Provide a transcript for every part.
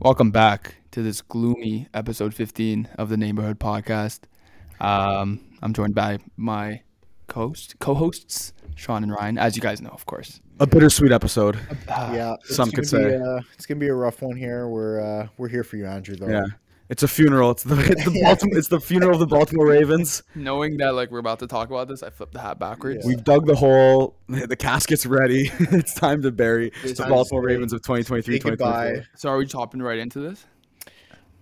Welcome back to this gloomy episode 15 of the Neighborhood Podcast. Um, I'm joined by my co-host, co-hosts, Sean and Ryan, as you guys know, of course. A bittersweet episode. Uh, yeah, some gonna could be, say. uh, it's gonna be a rough one here. We're uh, we're here for you, Andrew. Though. Yeah. It's a funeral. It's the it's the, Baltimore, it's the funeral of the Baltimore Ravens. Knowing that like we're about to talk about this, I flipped the hat backwards. Yeah. We've dug the hole. The casket's ready. it's time to bury It's the Baltimore Ravens of 2023 Say goodbye. 2024. So are we chopping right into this?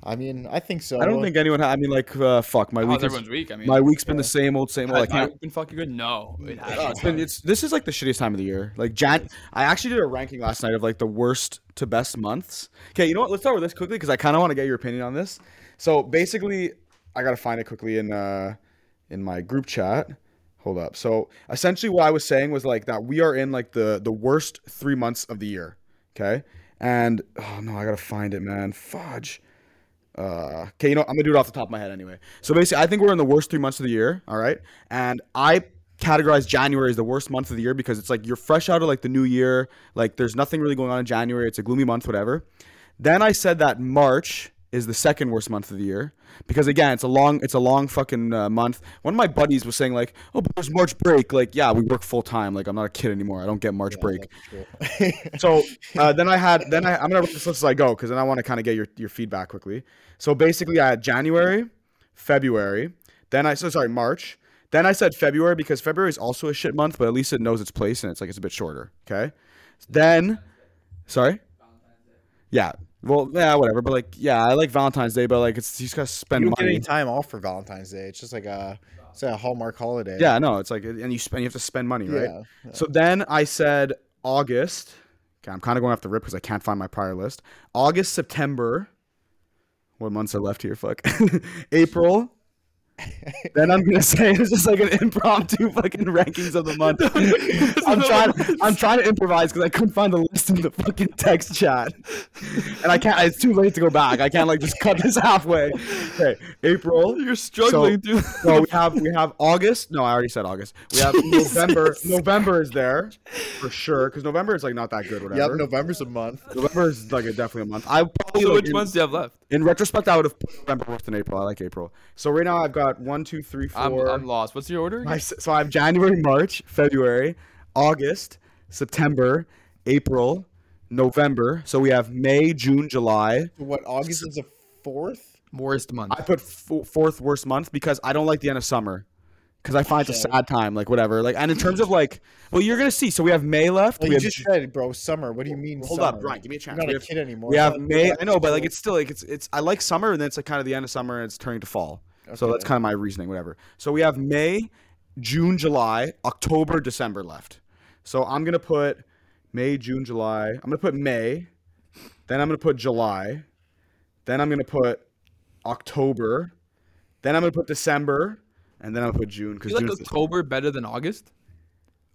I mean, I think so. I don't think anyone. Ha- I mean, like, uh, fuck. My How's week. Is, everyone's week? I mean, my week's been the same old, same old. I has my can't. week been fucking good? No, it Oh, hasn't. it's been. It's this is like the shittiest time of the year. Like Jan. I actually did a ranking last night of like the worst to best months. Okay, you know what? Let's start with this quickly because I kind of want to get your opinion on this. So basically, I gotta find it quickly in uh in my group chat. Hold up. So essentially, what I was saying was like that we are in like the the worst three months of the year. Okay, and oh no, I gotta find it, man. Fudge. Uh, okay, you know, I'm gonna do it off the top of my head anyway. So basically, I think we're in the worst three months of the year. All right, and I categorize January as the worst month of the year because it's like you're fresh out of like the new year. Like there's nothing really going on in January. It's a gloomy month, whatever. Then I said that March is the second worst month of the year because again, it's a long, it's a long fucking uh, month. One of my buddies was saying like, "Oh, but there's March break." Like, yeah, we work full time. Like, I'm not a kid anymore. I don't get March Yeah, break. So uh, then I had then I I'm gonna read this list as I go because then I want to kind of get your your feedback quickly. So basically, I had January, February, then I so sorry March. Then I said February because February is also a shit month, but at least it knows its place and it's like it's a bit shorter. Okay. Then, sorry. Yeah. Well, yeah, whatever. But like, yeah, I like Valentine's Day, but like, it's you just gotta spend you don't get money. any time off for Valentine's Day. It's just like a it's a Hallmark holiday. Yeah, no, it's like, and you spend, you have to spend money, right? Yeah. yeah. So then I said August. Okay, I'm kind of going off the rip because I can't find my prior list. August, September. What months are left here? Fuck. April. Then I'm gonna say it's just like an impromptu fucking rankings of the month. I'm trying. I'm trying to improvise because I couldn't find the list in the fucking text chat, and I can't. It's too late to go back. I can't like just cut this halfway. Okay, April. You're struggling, dude. So we have we have August. No, I already said August. We have November. November is there for sure because November is like not that good. Yep, Whatever. November's a month. November is like a, definitely a month. I probably So like, which in, months do you have left? In retrospect I would have put November worse than April. I like April. So right now I've got one, two, three, I'm. I'm lost. What's your order? My, so I have January, March, February, August, September, April, November. So we have May, June, July. What August is the fourth? Worst month. I put f- fourth worst month because I don't like the end of summer. Because I find it's a sad time, like whatever. Like, and in terms of like, well, you're gonna see. So we have May left. Well, we you have, just said, bro, summer. What do you mean? hold summer? up, Brian. Give me a chance. You're not We a have, kid anymore. we have May. I know, but like it's still like it's it's. I like summer, and then it's like kind of the end of summer, and it's turning to fall. So that's kind of my reasoning, whatever. So we have May, June, July, October, December left. So I'm gonna put May, June, July. I'm gonna put May, then I'm gonna put July, then I'm gonna put October, then I'm gonna put December, and then I'm gonna put June because you like October better than August?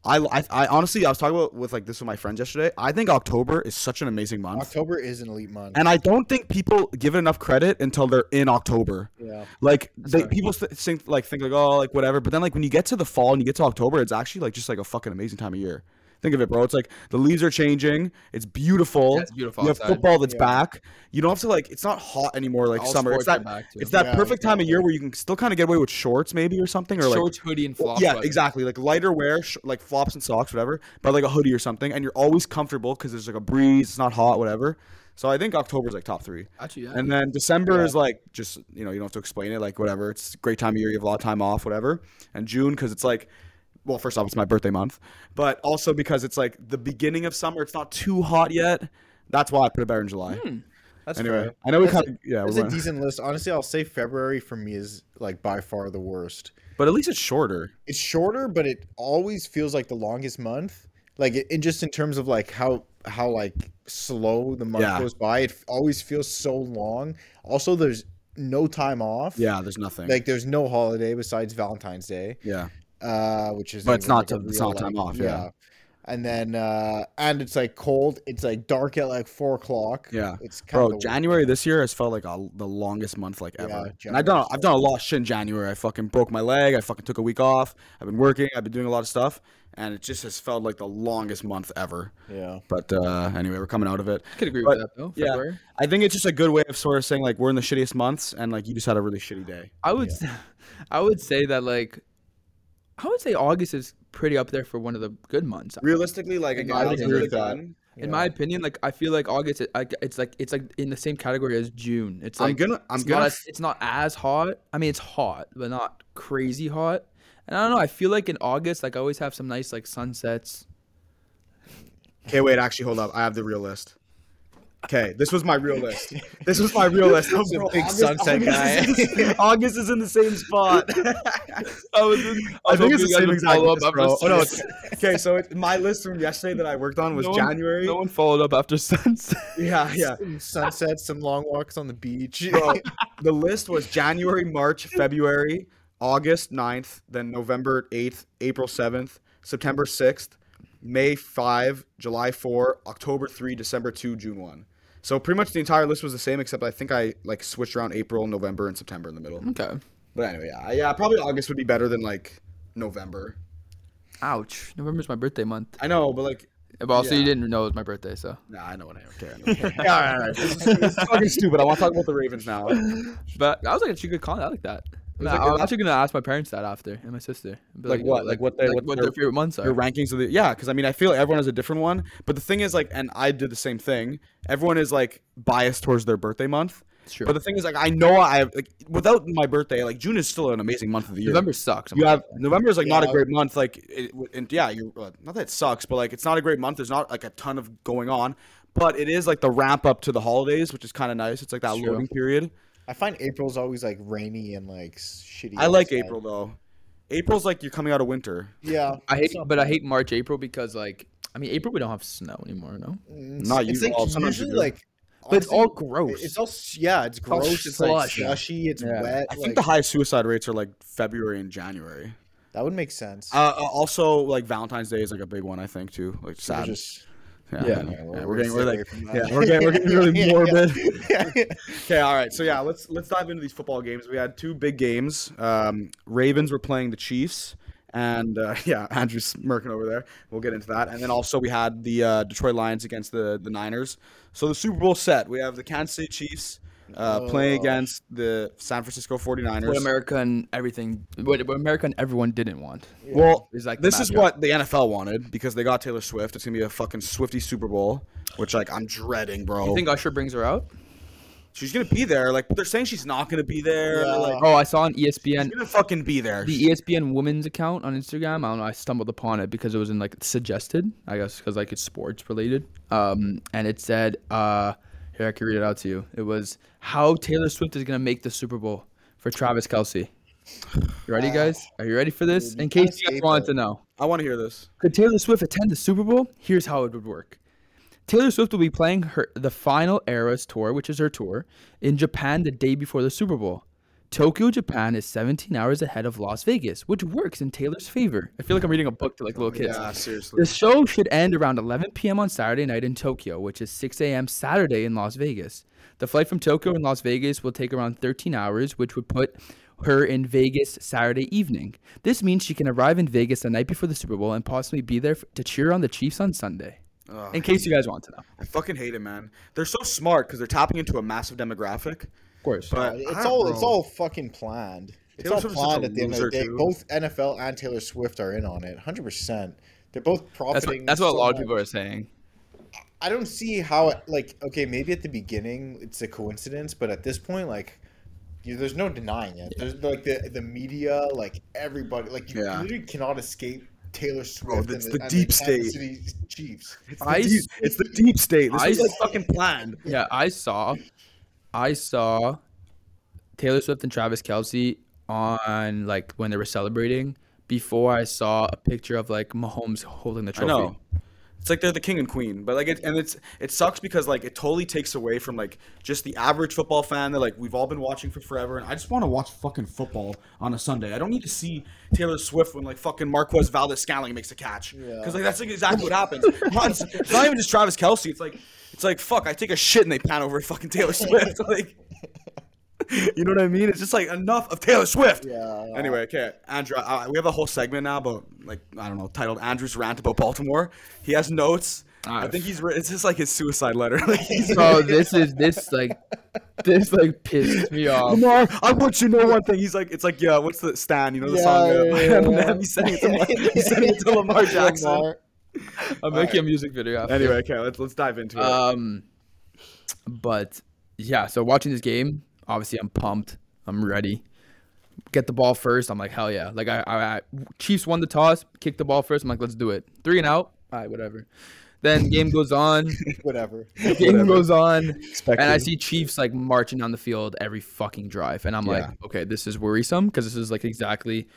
I, I I honestly I was talking about with like this with my friends yesterday. I think October is such an amazing month. October is an elite month. And I don't think people give it enough credit until they're in October. yeah. Like they, people th- think like think like oh like whatever, but then like when you get to the fall and you get to October, it's actually like just like a fucking amazing time of year. Think of it, bro. It's like the leaves are changing. It's beautiful. Yeah, it's beautiful You have outside. football that's Yeah. back. You don't have to like. It's not hot anymore like All summer. It's that. back. It's that Yeah, perfect time of year where you can still kind of get away with shorts maybe or something or like Shorts, hoodie, and flops. yeah, weather. exactly. Like lighter wear, sh- like flops and socks, whatever. But like a hoodie or something, and you're always comfortable because there's like a breeze. It's not hot, whatever. So I think October's like top three, Actually, yeah. and then December Yeah. is like just you know you don't have to explain it, like whatever. It's a great time of year. You have a lot of time off, whatever. And June because it's like. Well, first off, it's my birthday month, but also because it's like the beginning of summer. It's not too hot yet. That's why I put it better in July. Hmm. That's anyway, fair. I know we That's kind of yeah, It's a decent list. Honestly, I'll say February for me is like by far the worst. but at least it's shorter. It's shorter, but it always feels like the longest month. Like it, in just in terms of like how how like slow the month Yeah. goes by. It always feels so long. Also, there's no time off. Yeah, there's nothing. Like there's no holiday besides Valentine's Day, yeah, uh, which is But it's not like, a t- it's not time like- off, yeah. and then uh and it's like cold. It's like dark at like four o'clock. Yeah. it's kind Bro, of January this year has felt like a, the longest month like Yeah, ever. and I've done I've done a lot of shit in January. I fucking broke my leg. I fucking took a week off. I've been working. I've been doing a lot of stuff, and it just has felt like the longest month ever. yeah. But uh, anyway, we're coming out of it. I could agree But, with that though. yeah. I think it's just a good way of sort of saying like we're in the shittiest months, and like you just had a really shitty day. I would, s- I would say that like, I would say August is pretty up there for one of the good months. Realistically, like In again, my opinion, really with that. done. In my opinion, like I feel like August, it, like, it's like it's like in the same category as June. It's I'm like gonna I'm it's gonna not as, it's not as hot. I mean, it's hot, but not crazy hot. And I don't know. I feel like in August, like I always have some nice like sunsets. Okay, wait. Actually, hold up. I have the real list. Okay, this was my real list. This was my real list. He's a big sunset guy. Is in, August is in the same spot. I was, in, I think it's the same exact follow list, up bro. Oh, no, it's, okay, so it, my list from yesterday that I worked on was No one- January. No one followed up after sunset. yeah, yeah. Some sunsets, some long walks on the beach. Bro, the list was January, March, February, August 9th, then November 8th, April 7th, September 6th, May 5, July 4, October 3, December 2, June 1. So pretty much the entire list was the same, except I think I like switched around April, November, and September in the middle. Okay. But anyway, yeah, yeah, probably August would be better than like November. Ouch. November's my birthday month. I know, but like, But also, you didn't know it was my birthday, so. nah, I know what I don't care. I don't care. yeah, all right, all right. This is, this is fucking stupid. I want to talk about the Ravens now. But I was like, actually good call. I like that. Was Nah, like- I'm actually gonna ask my parents that after, and my sister. Be Like what? Like what they- like what what their- their favorite months are. your rankings of the yeah because i mean i feel like everyone has a different one but the thing is like and i did the same thing everyone is like biased towards their birthday month It's true. but the thing is like i know i have like without my birthday like june is still an amazing month of the year November sucks. I'm you like, have november is like not a great month like it, and yeah you're uh, not that it sucks but like it's not a great month there's not like a ton of going on but it is like the ramp up to the holidays which is kind of nice it's like that It's true. loading period I find April's always like rainy and like shitty. i like outside. april though april's like you're coming out of winter Yeah, I hate, but I hate March, April because like, I mean, April we don't have snow anymore, no. It's- Not it's usually. like Well, you usually do. like. But it's all gross. It's all yeah, it's gross. It's like slush. slushy. It's Yeah. wet. i think like, the highest suicide rates are like february and january that would make sense. Uh, uh, also, like Valentine's Day is like a big one, I think too. Like sad. just yeah, Yeah. we're, we're getting we're like yeah, we're getting we're getting really morbid. Okay, all right. So yeah, let's let's dive into these football games. We had two big games. Um, Ravens were playing the Chiefs, and uh, yeah, Andrew's smirking over there. We'll get into that. And then also we had the uh, Detroit Lions against the the Niners. So the Super Bowl set. We have the Kansas City Chiefs uh, playing against the San Francisco 49ers. What America and everything, what, what America and everyone didn't want. Well, Is like this is matchup. what the NFL wanted because they got Taylor Swift. It's gonna be a fucking Swifty Super Bowl, which like I'm dreading, bro. You think Usher brings her out? she's gonna be there? Like, they're saying she's not gonna be there. Yeah. Like, Oh, I saw on she's ESPN gonna fucking be there. the ESPN women's account on Instagram. I don't know. I stumbled upon it because it was in like suggested. I guess because like it's sports related. Um, and it said, uh, here I can read it out to you. It was how Taylor Swift is gonna make the Super Bowl for Travis Kelce. You ready, guys? Are you ready for this? In case you guys wanted to know. I want to hear this. Could Taylor Swift attend the Super Bowl? Here's how it would work. Taylor Swift will be playing her the final Eras tour, which is her tour, in Japan the day before the Super Bowl. Tokyo, Japan is 17 hours ahead of Las Vegas, which works in Taylor's favor. I feel like I'm reading a book to like little kids. Yeah, seriously. The show should end around 11 p.m. on Saturday night in Tokyo, which is 6 a.m. Saturday in Las Vegas. The flight from Tokyo and Las Vegas will take around 13 hours, which would put her in Vegas Saturday evening. This means she can arrive in Vegas the night before the Super Bowl and possibly be there to cheer on the Chiefs on Sunday. In case you guys want to know. I fucking hate it, man. They're so smart because they're tapping into a massive demographic. Of course. But it's I all don't it's all fucking planned. It's Taylor all Swift's planned at the end of the day. too. Both NFL and Taylor Swift are in on it, hundred percent. They're both That's profiting. what, that's what a so lot of people are saying. I don't see how it, like okay maybe at the beginning it's a coincidence, but at this point like. You, there's no denying it. There's like the the media, like everybody, like you Yeah. literally cannot escape Taylor Swift. it's and the deep Kansas state. City Chiefs. It's I the, deep, s- it's the deep state. This I is like fucking planned. Yeah, I saw, I saw Taylor Swift and Travis Kelce on like when they were celebrating. Before I saw a picture of like Mahomes holding the I trophy. know. It's like they're the king and queen, but like it, and it's it sucks because like it totally takes away from like just the average football fan that like we've all been watching for forever, and I just want to watch fucking football on a Sunday. I don't need to see Taylor Swift when like fucking Marquez Valdes-Scantling makes a catch because like that's like exactly what happens. It's not even just Travis Kelce. It's like it's like fuck. I take a shit and they pan over fucking Taylor Swift. like, you know what I mean? It's just like enough of Taylor Swift. Yeah. Anyway, okay, Andrew, uh, we have a whole segment now about like I don't know, titled Andrew's rant about Baltimore. He has notes. I Ah, think he's writ- it's just like his suicide letter. like he's Bro, this is this like this like pissed me off. Lamar, I want you to know one thing. He's like, it's like, yeah, what's the Stan? You know the Yeah, song? yeah, yeah, yeah. He's sending it to, Lamar- he's sending it to Lamar Jackson. Lamar. I'm making a music video. After. Anyway, okay, let's let's dive into it. Um, but yeah, so watching this game, obviously I'm pumped. I'm ready. Get the ball first. I'm like, hell yeah. Like I, I, I Chiefs won the toss, kick the ball first. I'm like, let's do it. Three and out. All right, whatever. Then game goes on. Whatever. game Whatever. goes on. Expected. And I see Chiefs like marching down the field every fucking drive, and I'm Yeah. like, okay, this is worrisome because this is like exactly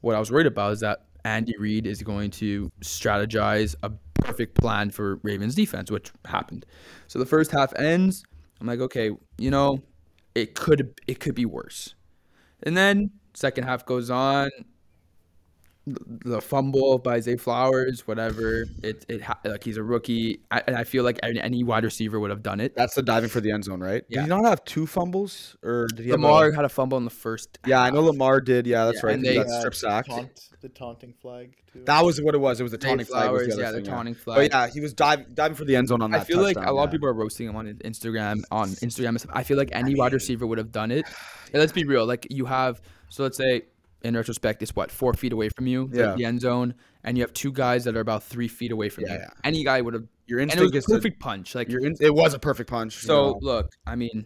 what I was worried about. Is that Andy Reid is going to strategize a perfect plan for Ravens defense, which happened. So the first half ends. I'm like, okay, you know, it could it could be worse. And then second half goes on. The fumble by Zay Flowers, whatever. It it like he's a rookie, I, and I feel like any, any wide receiver would have done it. That's the diving for the end zone, right? Yeah. Did he not have two fumbles, or did he? have Lamar a- had a fumble in the first. yeah, I know Lamar did. Yeah, that's Yeah, right. and He they- got strip sacked. Taunt, the taunting flag. Too. That was what it was. It was the Zay taunting flag. was Flowers, the other yeah, the thing, taunting But flag. yeah, he was diving diving for the end zone on that. I feel like a lot of people are roasting him on Instagram. On Instagram. I feel like any wide receiver would have done it. And let's be real. Like you have, so let's say, in retrospect, it's what four feet away from you, Yeah. the end zone, and you have two guys that are about three feet away from Yeah, you. yeah. Any guy would have. Your And it was instinct a is perfect punch. Like in, it was a perfect punch. you So know. look, I mean,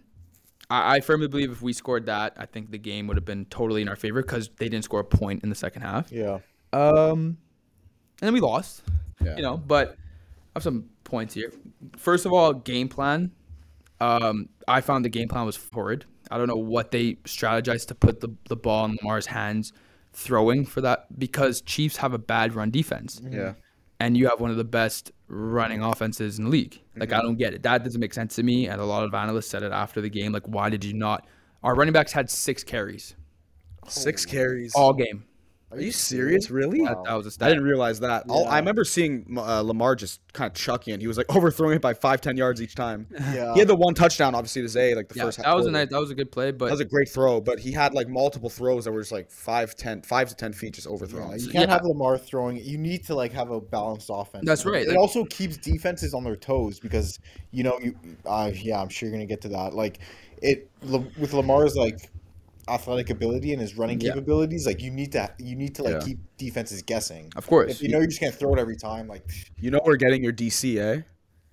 I, I firmly believe if we scored that, I think the game would have been totally in our favor because they didn't score a point in the second half. Yeah. Um, and then we lost. Yeah. You know, but I have some points here. First of all, game plan. Um, I found the game plan was horrid. I don't know what they strategized to put the, the ball in Lamar's hands throwing for that because Chiefs have a bad run defense. Mm-hmm. yeah. And you have one of the best running offenses in the league. Like mm-hmm. I don't get it. That doesn't make sense to me. And a lot of analysts said it after the game. Like, why did you not? Our running backs had six carries Six carries. all game. Are you serious? Really? That, that was a stat. I didn't realize that. All- Yeah. I remember seeing uh, Lamar just kind of chucking it. He was like overthrowing it by five, ten yards each time. Yeah. He had the one touchdown, obviously, to Zay, like the Yeah, first. that was a nice. That was a good play. But That was a great throw, but he had like multiple throws that were just like five, ten, five to ten feet just overthrown. Yeah, you can't Yeah. have Lamar throwing. You need to like have a balanced offense. That's right, It like- also keeps defenses on their toes because you know you. Uh, yeah, I'm sure you're gonna get to that. Like it with Lamar's like athletic ability and his running Yeah. capabilities. Like you need to you need to like Yeah. keep defenses guessing. of course, If you know you just can't throw it every time, like You know we're getting your DC, eh?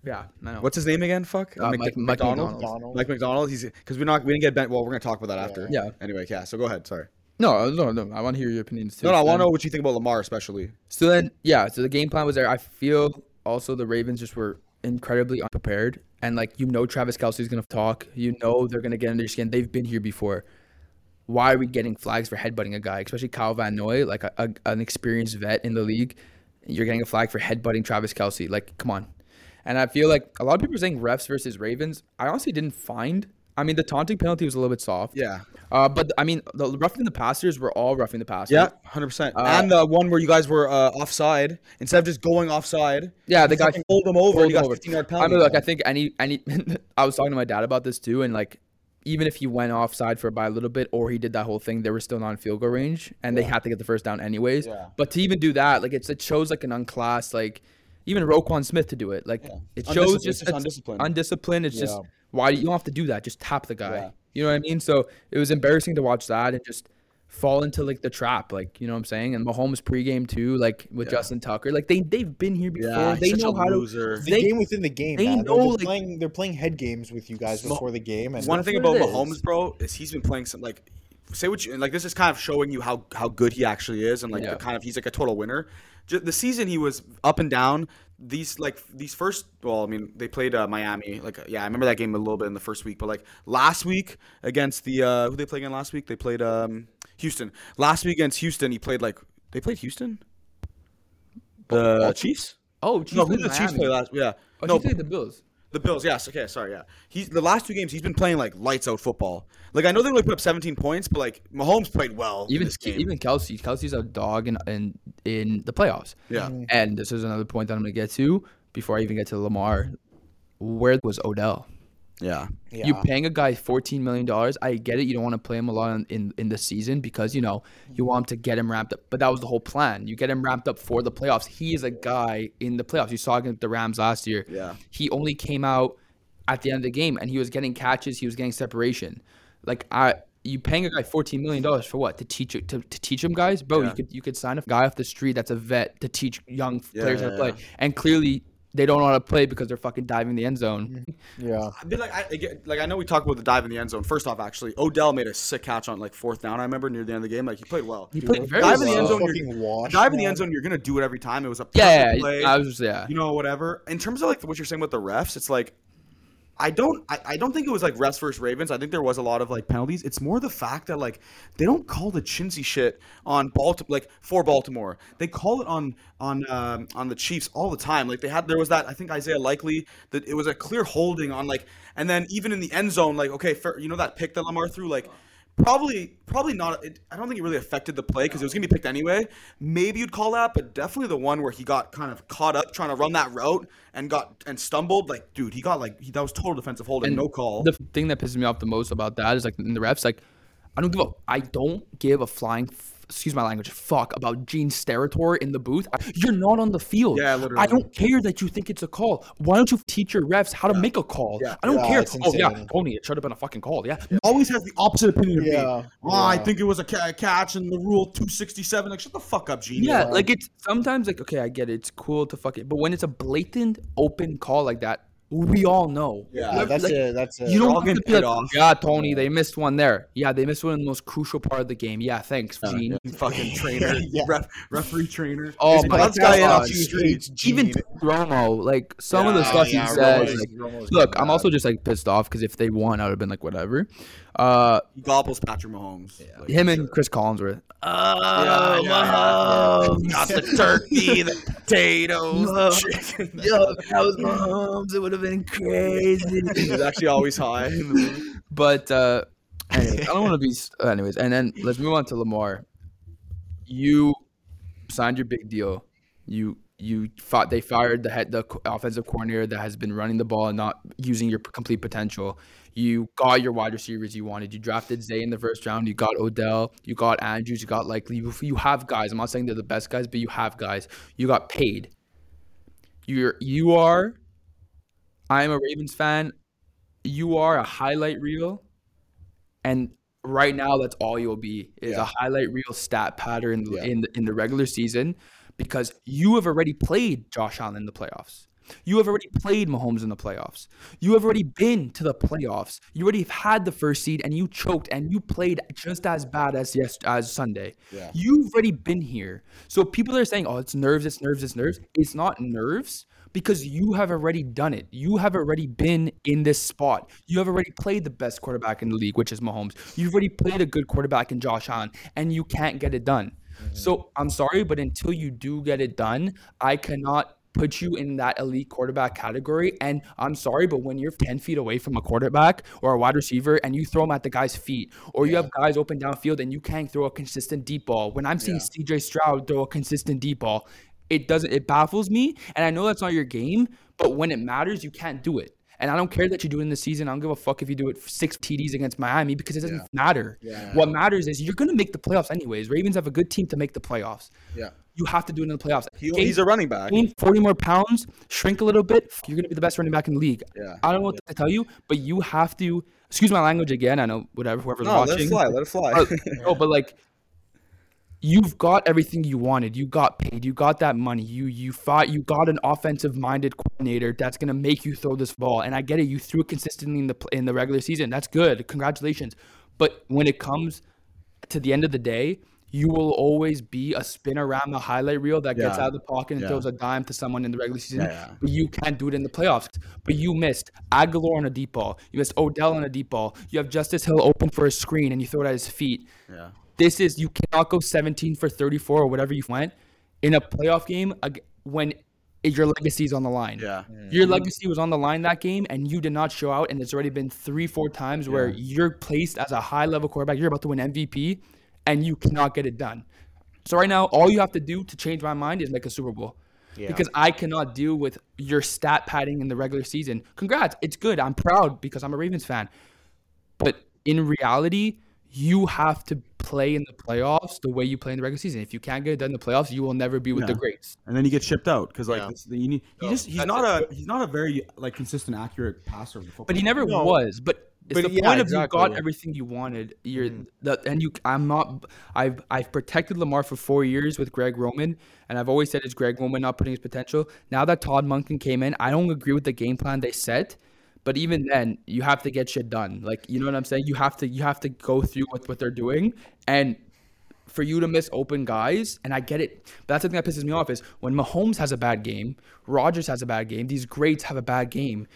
yeah, I know. What's his name again? Fuck. Uh, Mc- Mike- Mike Macdonald. Macdonald. Mike Macdonald. He's because we're not we didn't get Ben. Well, we're gonna talk about that after. Yeah. Anyway, yeah. So go ahead. Sorry. No, no, no. I want to hear your opinions too. No, no. I want to know what you think about Lamar, especially. So then, yeah. So the game plan was there. I feel also the Ravens just were incredibly unprepared, and like you know, Travis Kelce's gonna talk. You know, they're gonna get under your skin. They've been here before. Why are we getting flags for headbutting a guy, especially Kyle Van Noy, like a, a, an experienced vet in the league? You're getting a flag for headbutting Travis Kelce. Like, come on. And I feel like a lot of people are saying refs versus Ravens. I honestly didn't find. I mean, the taunting penalty was a little bit soft. Yeah. Uh, but I mean, the roughing the passers were all roughing the passers. Yeah. Hundred percent. Uh, And the one where you guys were uh, offside instead of just going offside. Yeah, the guy pulled them over. pulled and you got over. 15 yard I penalty. mean, look, I think any any. I was talking to my dad about this too, and like, even if he went offside for by a little bit, or he did that whole thing, they were still not in field goal range, and they had to get the first down anyways. Yeah. But to even do that, like, it's it shows like an unclassed, like, even Roquan Smith to do it, like, it shows Undisciplined. just It's just undisciplined. Undisciplined. It's just Yeah. why you don't have to do that. Just tap the guy. Yeah. You know what I mean? So it was embarrassing to watch that and just fall into like the trap, like you know what I'm saying. And Mahomes pregame too, like with Justin Tucker, like they they've been here before. Yeah, they know a how to loser. the game within the game. they man. know, they're, like- playing. They're playing head games with you guys before the game, and One thing about it is. Mahomes, bro, is he's been playing some like say what you like. This is kind of showing you how how good he actually is, and like Yeah. the kind of he's like a total winner. Ju- The season he was up and down. These like these first. Well, I mean, they played uh, Miami. Like, yeah, I remember that game a little bit in the first week. But like last week against the uh, who they played again last week? They played um Houston. Last week against Houston, he played like they played Houston. The Baltimore? Chiefs. Oh, Chiefs no, who did the Chiefs play last? Yeah, Oh, no, played the Bills. the Bills. Yes, okay, sorry, yeah. He's the last two games. He's been playing like lights out football. Like I know they only put up 17 points, but like Mahomes played well. Even this game. even Kelce. Kelce's a dog in in, in the playoffs. yeah, And this is another point that I'm gonna get to before I even get to Lamar. Where was Odell? Yeah, Yeah. You paying a guy fourteen million dollars. I get it. You don't want to play him a lot in, in in the season because you know you mm-hmm. want him to get him ramped up. But that was the whole plan. You get him ramped up for the playoffs. He is a guy in the playoffs. You saw against the Rams last year. Yeah. He only came out at the end of the game and he was getting catches. He was getting separation. Like I. You paying a guy fourteen million dollars for what? To teach to, to teach him guys, bro. Yeah. You could you could sign a guy off the street that's a vet to teach young players how to play, yeah. and clearly they don't know how to play because they're fucking diving the end zone. Mm-hmm. Yeah. I mean, like I I get- like I know we talked about the dive in the end zone. First off, actually, Odell made a sick catch on like fourth down. I remember near the end of the game, like he played well. He played very dive in the end zone. You're, wash, dive in the end zone. You're gonna do it every time. It was a perfect Yeah, play. I was just yeah. you know, whatever. In terms of like what you're saying with the refs, it's like I don't I, I don't think it was like refs versus Ravens. I think there was a lot of like penalties. It's more the fact that like they don't call the chintzy shit on Baltimore like for Baltimore. They call it on on um, on the Chiefs all the time. Like they had there was that I think Isaiah Likely that it was a clear holding on like and then even in the end zone like okay fair, you know that pick that Lamar threw like Probably, probably not. It, I don't think it really affected the play because it was gonna be picked anyway. Maybe you'd call that, but definitely the one where he got kind of caught up trying to run that route and got and stumbled. Like, dude, he got like he, that was total defensive holding, And no call. The thing that pisses me off the most about that is like in the refs, like I don't give a I don't give a flying f- excuse my language fuck about Gene Steratore in the booth. You're not on the field. Yeah, literally. I don't care that you think it's a call. Why don't you teach your refs how to make a call? Yeah. I don't Yeah, care. Oh yeah, insane. Tony, it should have been a fucking call. Yeah. always has the opposite opinion of me. Yeah, Oh, I think it was a ca- catch and the rule 267. Like, shut the fuck up, Gene. Yeah, like it's sometimes like okay, I get it. It's cool to fuck it, but when it's a blatant open call like that, we all know. Yeah, Yeah, that's like, it. That's it. You don't have to be like, off. yeah, Tony, they missed one there. Yeah, they missed one in the most crucial part of the game. Yeah, thanks, Gene. fucking trainer, Yeah. ref, referee trainer. Oh my nuts guy God. off the street. Even Romo, like some of the Yeah, stuff he yeah, says. Like, look. I'm also just like pissed off because if they won, I would have been like whatever. Uh, He gobbles Patrick Mahomes. Like, him and Chris Collinsworth. yeah, Oh, yeah, Mahomes. Got the turkey, the potatoes, the chicken. Yo, if that was Mahomes, it would have been crazy. He's actually always high. in the movie. But uh, anyways, I don't want to be. Anyways, and then let's move on to Lamar. You signed your big deal. You you fought. They fired the head, the offensive coordinator that has been running the ball and not using your complete potential. You got your wide receivers you wanted. You drafted Zay in the first round. You got Odell. You got Andrews. You got likely. You, you have guys. I'm not saying they're the best guys, but you have guys. You got paid. You're you are. I am a Ravens fan you are a highlight reel and right now that's all you'll be is Yeah. a highlight reel stat pattern Yeah. in the, in the regular season because you have already played Josh Allen in the playoffs. You have already played Mahomes in the playoffs. You have already been to the playoffs. You already have had the first seed and you choked and you played just as bad as yes as Sunday. Yeah. You've already been here. So people are saying, "Oh, it's nerves, it's nerves, it's nerves." It's not nerves because you have already done it. You have already been in this spot. You have already played the best quarterback in the league, which is Mahomes. You've already played a good quarterback in Josh Allen, and you can't get it done. Mm-hmm. So I'm sorry, but until you do get it done, I cannot put you in that elite quarterback category. And I'm sorry, but when you're 10 feet away from a quarterback or a wide receiver and you throw them at the guy's feet, or you have guys open downfield and you can't throw a consistent deep ball, when I'm seeing CJ Stroud throw a consistent deep ball, it doesn't, it baffles me. And I know that's not your game, but when it matters, you can't do it. And I don't care that you do it in the season. I don't give a fuck if you do it six TDs against Miami because it doesn't Yeah. matter. Yeah. What matters is you're going to make the playoffs anyways. Ravens have a good team to make the playoffs. Yeah. You have to do it in the playoffs. He, Gain- he's a running back. gain 40 more pounds, shrink a little bit, you're going to be the best running back in the league. Yeah. I don't know what to tell you, but you have to, excuse my language again. I know whatever, whoever's No, let watching. it fly. Let it fly. No, but like, you've got everything you wanted. You got paid. You got that money. You you fought. You got an offensive minded coordinator that's gonna make you throw this ball. And I get it. You threw it consistently in the in the regular season. That's good. Congratulations. But when it comes to the end of the day, you will always be a spin around the highlight reel that gets Yeah. out of the pocket and Yeah. throws a dime to someone in the regular season. Yeah. But you can't do it in the playoffs. But you missed Agholor on a deep ball. You missed Odell on a deep ball. You have Justice Hill open for a screen and you throw it at his feet. yeah. This is you cannot go 17 for 34 or whatever you went in a playoff game when your legacy is on the line. Yeah. Your legacy was on the line that game, and you did not show out. And it's already been three, four times where you're placed as a high level quarterback. You're about to win MVP, and you cannot get it done. So right now, all you have to do to change my mind is make a Super Bowl. Because I cannot deal with your stat padding in the regular season. Congrats, it's good. I'm proud because I'm a Ravens fan. But in reality, you have to play in the playoffs the way you play in the regular season. If you can't get it done in the playoffs, you will never be with the greats. and then you get shipped out because like Yeah. this, you need, he just he's that's not a he's not a very like consistent, accurate passer of the football. But he never No. was. But it's But the yeah, point of exactly. you got everything you wanted. You're mm-hmm. the, and you. I'm not. I've I've protected Lamar for four years with Greg Roman, and I've always said it's Greg Roman not putting his potential. Now that Todd Monken came in, I don't agree with the game plan they set. But even then, you have to get shit done. Like you know what I'm saying. You have to you have to go through with what they're doing, and for you to miss open guys, and I get it. But that's the thing that pisses me off is when Mahomes has a bad game, Rodgers has a bad game, these greats have a bad game.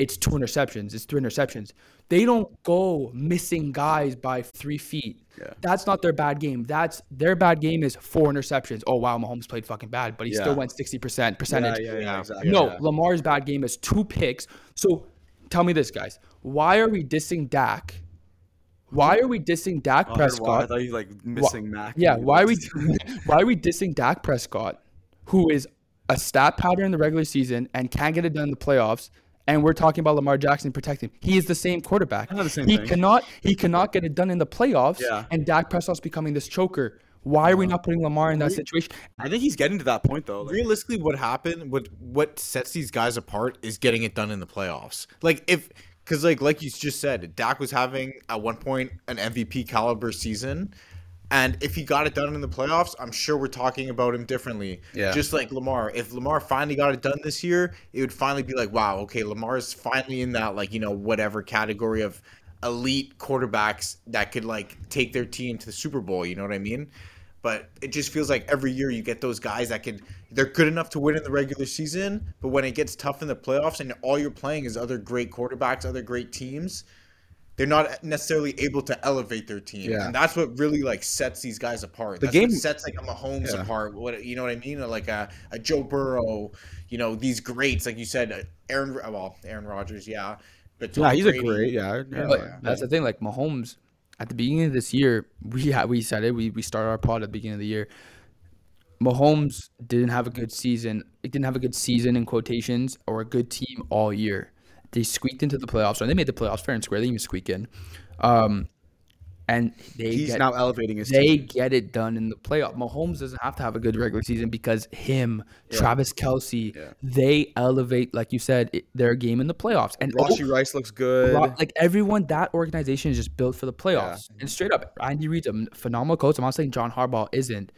It's two interceptions. It's three interceptions. They don't go missing guys by three feet. That's not their bad game. That's their bad game is four interceptions. Oh wow, Mahomes played fucking bad, but he Yeah. still went sixty percent percentage. Yeah, yeah, yeah, exactly. No, Yeah. Lamar's bad game is two picks. So tell me this, guys. Why are we dissing Dak? Why are we dissing Dak Oh, I why. I Prescott? thought you like missing Mac. Yeah, why are we why are we dissing Dak Prescott, who is a stat pattern in the regular season and can't get it done in the playoffs? And we're talking about Lamar Jackson protecting. He is the same quarterback. Not the same he thing. cannot he cannot get it done in the playoffs. Yeah. And Dak Prescott's becoming this choker. Why are we not putting Lamar in that situation? I think he's getting to that point though. Like, realistically what happened what what sets these guys apart is getting it done in the playoffs like if because like like you just said Dak was having at one point an MVP caliber season and if he got it done in the playoffs I'm sure we're talking about him differently. Yeah. just like Lamar. If Lamar finally got it done this year it would finally be like wow okay Lamar's finally in that like you know whatever category of elite quarterbacks that could like take their team to the Super Bowl you know what I mean? But it just feels like every year you get those guys that can they're good enough to win in the regular season, but when it gets tough in the playoffs and all you're playing is other great quarterbacks, other great teams, they're not necessarily able to elevate their team. Yeah. And that's what really like sets these guys apart. The that's game- what sets like a Mahomes Yeah. apart. What you know what I mean? Like a, a Joe Burrow, you know, these greats, like you said, uh, Aaron well, Aaron Rodgers, yeah. But Tom yeah, he's a great. Yeah, yeah. But that's the thing. Like Mahomes, at the beginning of this year, we had we said it. We we started our pod at the beginning of the year. Mahomes didn't have a good season. It didn't have a good season in quotations or a good team all year. They squeaked into the playoffs, and they made the playoffs fair and square. They even squeak in, um, and they he's get, now elevating his they team. get it done in the playoff. Mahomes doesn't have to have a good regular season because him, Travis Kelce, they elevate, like you said, it, their game in the playoffs. And Rashee Rice looks good. Like everyone, that organization is just built for the playoffs. And straight up, Andy Reid's a phenomenal coach. I'm not saying John Harbaugh isn't,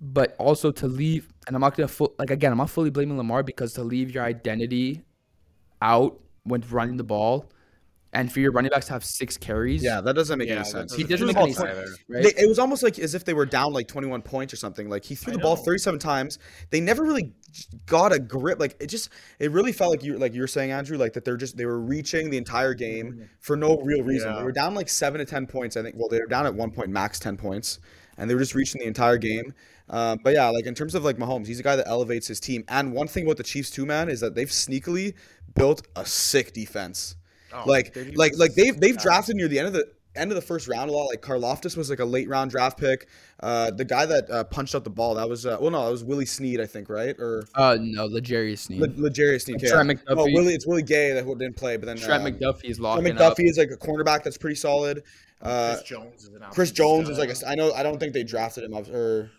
but also to leave, and I'm not gonna full, like again, I'm not fully blaming Lamar because to leave your identity out when running the ball, and for your running backs to have six carries, yeah, that doesn't make Yeah, any sense. he doesn't doesn't make make any sense sense, either. right? They, it was almost like as if they were down like 21 points or something. Like he threw the ball 37 times. They never really got a grip. Like it just, it really felt like you, like you were saying, Andrew, like that they're just they were reaching the entire game mm-hmm. for no real reason. Yeah. They were down like seven to 10 points. I think. Well, they were down at one point, max 10 points, and they were just reaching the entire game. Um, but yeah, like in terms of like Mahomes, he's a guy that elevates his team. And one thing about the Chiefs too, man, is that they've sneakily built a sick defense. like, like, like they've they've drafted near the end of the end of the first round a lot. Like Karlaftis was like a late round draft pick. Uh, the guy that uh, punched out the ball that was uh, well no, that was Willie Snead, I think, right? Or uh, no, L'Jarius Sneed. Le- L'Jarius Sneed. Trent yeah. No, McDuffie. Willie. It's Willie Gay that didn't play, but then Trent um, McDuffie is Trent locking up. McDuffie is like a cornerback that's pretty solid. Uh, Chris Jones is an Chris Jones is like a, I know I don't think they drafted him or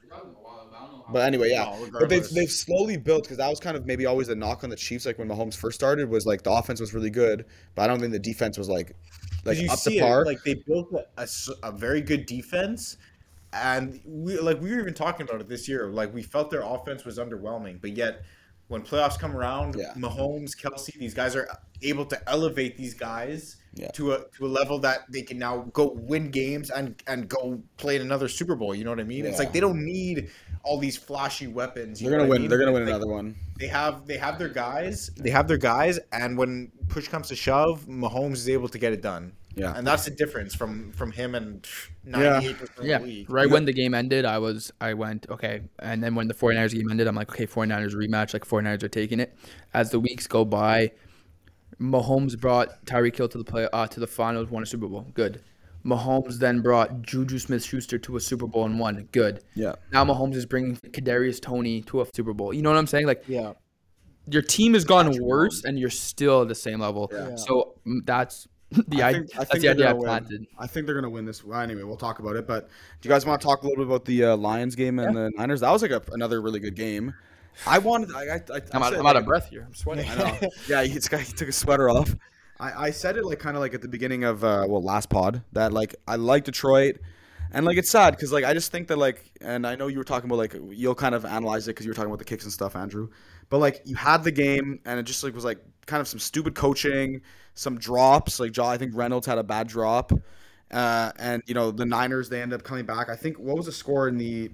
but anyway yeah No, but they've, they've slowly built because that was kind of maybe always the knock on the Chiefs like when Mahomes first started was like the offense was really good but I don't think the defense was like like 'Cause you up see to par it, like they built a, a, very good defense, and we like we were even talking about it this year. Like we felt their offense was underwhelming, but yet when playoffs come around, Yeah. Mahomes, Kelce, these guys are able to elevate these guys Yeah. to a to a level that they can now go win games and and go play in another Super Bowl. You know what I mean? It's like they don't need all these flashy weapons. They're gonna what I win. mean? They're gonna win Like, another one. They have they have their guys. They have their guys, and when push comes to shove, Mahomes is able to get it done. Yeah. and that's the difference from from him and Yeah. ninety eight percent Yeah, of the league. right when the game ended, I was I went okay, and then when the 49ers game ended, I'm like okay, 49ers rematch, like 49ers are taking it. As the weeks go by, Mahomes brought Tyreek Hill to the play uh, to the finals, won a Super Bowl, good. Mahomes then brought Juju Smith-Schuster to a Super Bowl and won, good. Yeah. Now Mahomes is bringing Kadarius Toney to a Super Bowl. You know what I'm saying? Like Yeah, your team has gotten worse, and you're still at the same level. Yeah. So mm, that's the I idea. think, I That's think the they're idea I gonna win. planted. I think they're gonna win this. Well, anyway, we'll talk about it. But do you guys want to talk a little bit about the uh, Lions game and the Niners? That was like a, another really good game. I wanted. I, I, I, I'm, I out, I'm out of breath here. I'm sweating. I know. yeah, he, this guy he took a sweater off. I, I said it like kind of like at the beginning of uh, well last pod that like I like Detroit, and like it's sad because like I just think that like and I know you were talking about like you'll kind of analyze it because you were talking about the kicks and stuff, Andrew. But like you had the game and it just like was like kind of some stupid coaching, some drops. Like Jaw, I think Reynolds had a bad drop, uh, and you know the Niners they end up coming back. I think what was the score in the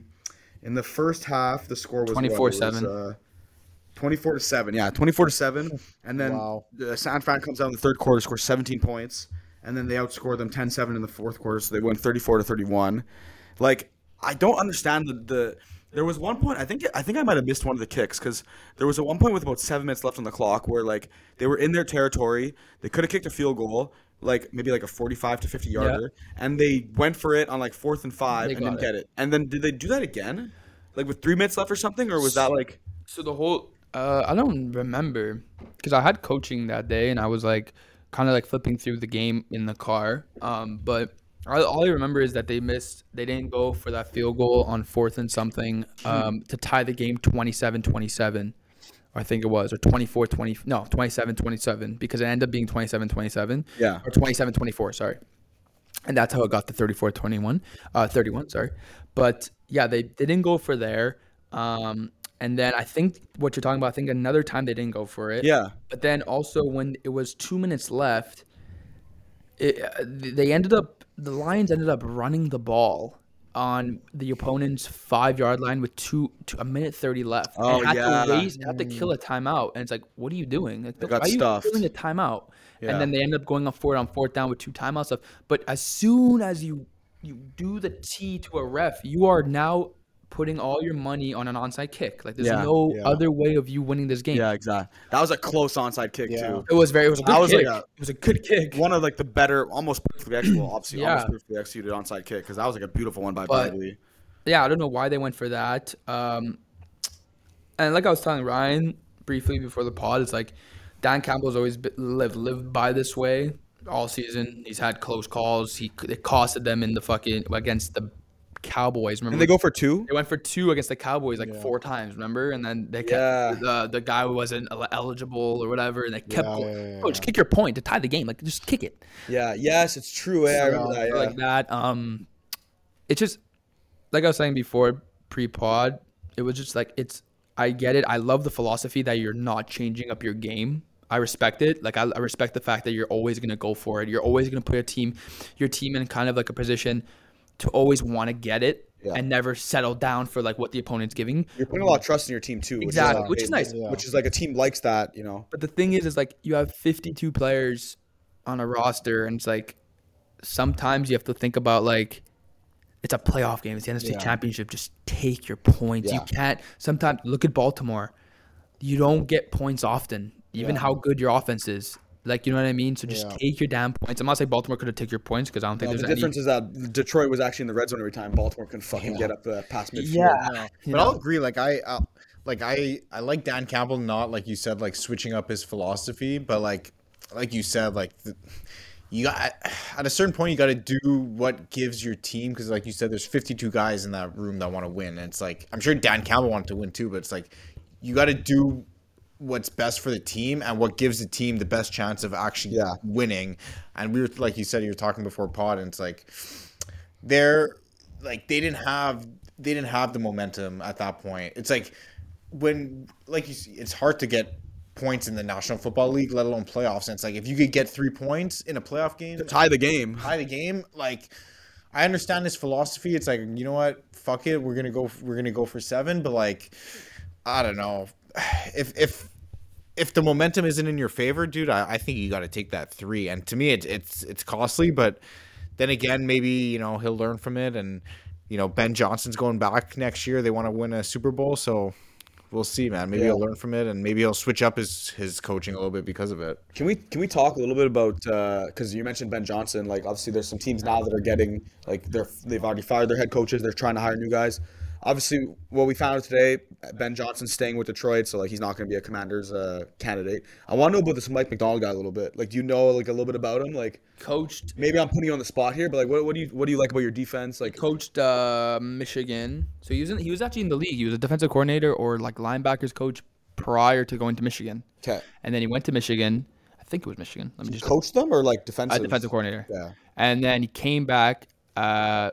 in the first half? The score was what? It 24-7. uh, 24 to 7 yeah 24 to 7 and then Wow. the san fran comes out in the third quarter scores 17 points and then they outscore them 10-7 in the fourth quarter so they win 34 to 31 like i don't understand the, the there was one point i think i think i might have missed one of the kicks because there was a one point with about seven minutes left on the clock where like they were in their territory they could have kicked a field goal like maybe like a 45 to 50 yarder and they went for it on like fourth and five They and didn't it. get it and then did they do that again like with three minutes left or something or was that like So the whole, uh, I don't remember because I had coaching that day and I was like, kind of like flipping through the game in the car. Um, but all, all I remember is that they missed, they didn't go for that field goal on fourth and something um, to tie the game 27 27. I think it was, or 24 20, no, 27 27, because it ended up being 27 27. Yeah. Or 27 24, sorry. And that's how it got to 34 21, uh, 31, sorry. But yeah, they, they didn't go for there. Um, and then I think what you're talking about, I think another time they didn't go for it. yeah But then also when it was two minutes left, it, uh, they ended up the Lions ended up running the ball on the opponent's five yard line with two, two a minute thirty left. Oh, and had yeah. to waste, had to kill a timeout, and it's like, what are you doing? Like, got why are you stuffed. killing a timeout? Yeah. And then they end up going up for it on fourth down with two timeouts left. But as soon as you you do the T to a ref, you are now putting all your money on an onside kick. Like there's Yeah. no Yeah. other way of you winning this game. Yeah, exactly. That was a close onside kick Yeah. too. It was very. It was a good That was like kick. a- it was a good kick. One of like the better, almost perfectly executed, obviously Yeah. almost perfectly executed onside kick because that was like a beautiful one by But- Badgley. Yeah, I don't know why they went for that. Um, and like I was telling Ryan briefly before the pod, it's like Dan Campbell's always been, lived lived by this way all season. He's had close calls. He it costed them in the fucking against the Cowboys. Remember And they go for two. They went for two against the Cowboys like Yeah. four times, remember? And then they kept Yeah. the the guy who wasn't eligible or whatever, and they kept Yeah, going. yeah, yeah, Bro, just kick your point to tie the game. Like just kick it. Yeah. Yes, it's true. Yeah, I remember that. Yeah. like that. Um, it's just like I was saying before pre-pod. It was just like it's. I get it. I love the philosophy that you're not changing up your game. I respect it. Like I, I respect the fact that you're always gonna go for it. You're always gonna put a team, your team in kind of like a position to always want to get it Yeah. and never settle down for like what the opponent's giving. You're putting a lot of trust in your team too. Exactly, like- which is nice. Yeah. Which is like a team likes that, you know. But the thing is, is like you have 52 players on a roster, and it's like sometimes you have to think about like it's a playoff game. It's the NFC Yeah. Championship. Just take your points. You can't. Sometimes look at Baltimore. You don't get points often, even Yeah. how good your offense is. Like you know what I mean. So just Yeah. take your damn points. I'm not saying Baltimore could have taken your points because I don't think No, there's the any. difference is that Detroit was actually in the red zone every time. Baltimore couldn't fucking Yeah. get up the past midfield. Yeah. No. You But know? I'll agree. Like I, uh, like I, I like Dan Campbell. Not like you said, like switching up his philosophy, but like, like you said, like the, you got at a certain point you got to do what gives your team because, like you said, there's 52 guys in that room that want to win, and it's like I'm sure Dan Campbell wanted to win too, but it's like you got to do what's best for the team and what gives the team the best chance of actually Yeah. winning. And we were like you said, you were talking before pod, and it's like they're like they didn't have they didn't have the momentum at that point. It's like when like you see, it's hard to get points in the National Football League, let alone playoffs. And it's like if you could get three points in a playoff game, to Tie the game. tie the game, like I understand this philosophy. It's like you know what, fuck it, we're gonna go, we're gonna go for seven. But like, I don't know, if if if the momentum isn't in your favor, dude, I, I think you got to take that three. And to me, it's it's it's costly, but then again, maybe you know he'll learn from it. And you know, Ben Johnson's going back next year. They want to win a Super Bowl, so we'll see, man. Maybe Yeah. he'll learn from it, and maybe he'll switch up his his coaching a little bit because of it. Can we can we talk a little bit about uh, because you mentioned Ben Johnson? Like obviously, there's some teams now that are getting like they're they've already fired their head coaches. They're trying to hire new guys. Obviously, what we found out today, Ben Johnson's staying with Detroit, so like he's not going to be a Commander's uh, candidate. I want to know about this Mike Macdonald guy a little bit. Like, do you know like a little bit about him? Like, Coached maybe I'm putting you on the spot here, but like, what, what do you what do you like about your defense? Like, coached uh, Michigan. So he was in, he was actually in the league. He was a defensive coordinator or like linebackers coach prior to going to Michigan. okay, And then he went to Michigan. I think it was Michigan. Let me just coach them or like defensive? defensive coordinator. Yeah. And then he came back uh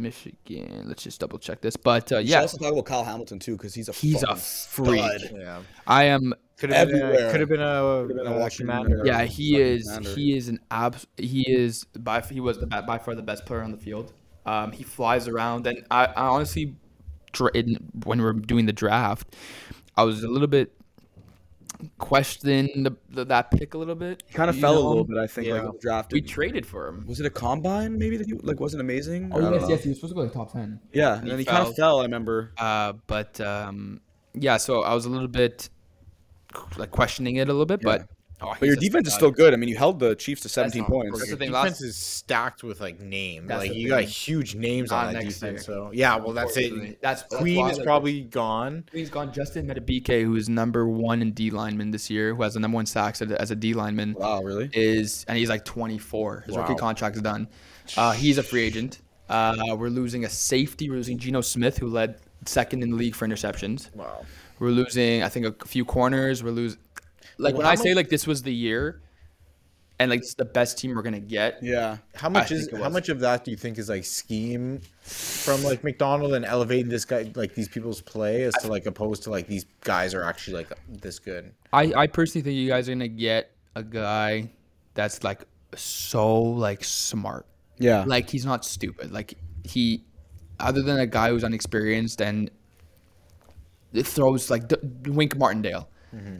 Michigan. Let's just double check this. But uh, Yeah. yeah, also talk about Kyle Hamilton too, because he's a he's a freak. stud. Yeah, I am could have been Everywhere. a, could have been a, been a a Washington commander. Yeah, he is. commander. He is an abs. He is by he was the, by far the best player on the field. Um, he flies around, and I, I honestly, in, when we're doing the draft, I was a little bit questioning the, the, that pick a little bit. He kind of you fell a little bit, I think, like Yeah. with the draft. We traded for him. was it a combine? Maybe that he like wasn't amazing. Oh yes, know. yes, he was supposed to go like top ten. Yeah, and he then he kind of fell. I remember. Uh, but um, yeah, so I was a little bit like questioning it a little bit, but oh, But your defense is still good. I mean, you held the Chiefs to 17 not- points. That's the thing, defense last- is stacked with like names. That's like the you got huge names Not on that next defense. year. So yeah, well that's it. That's- that's Queen why, is like, probably gone. Queen's gone. Justin Madubuike, who is number one in D lineman this year, who has the number one sacks as a D lineman, Wow, really? is and he's like 24. His rookie Wow. contract's done. Uh, he's a free agent. Uh, we're losing a safety. We're losing Geno Smith, who led second in the league for interceptions. Wow. We're losing, I think, a few corners. We're losing. Like when how I say like this was the year, and like it's the best team we're gonna get. Yeah. How much think is how much of that do you think is like scheme from like Macdonald and elevating this guy like these people's play as to like opposed to like these guys are actually like this good? I, I personally think you guys are gonna get a guy that's like so like smart. Yeah. Like he's not stupid. Like he, other than a guy who's unexperienced and it throws like D- Wink Martindale.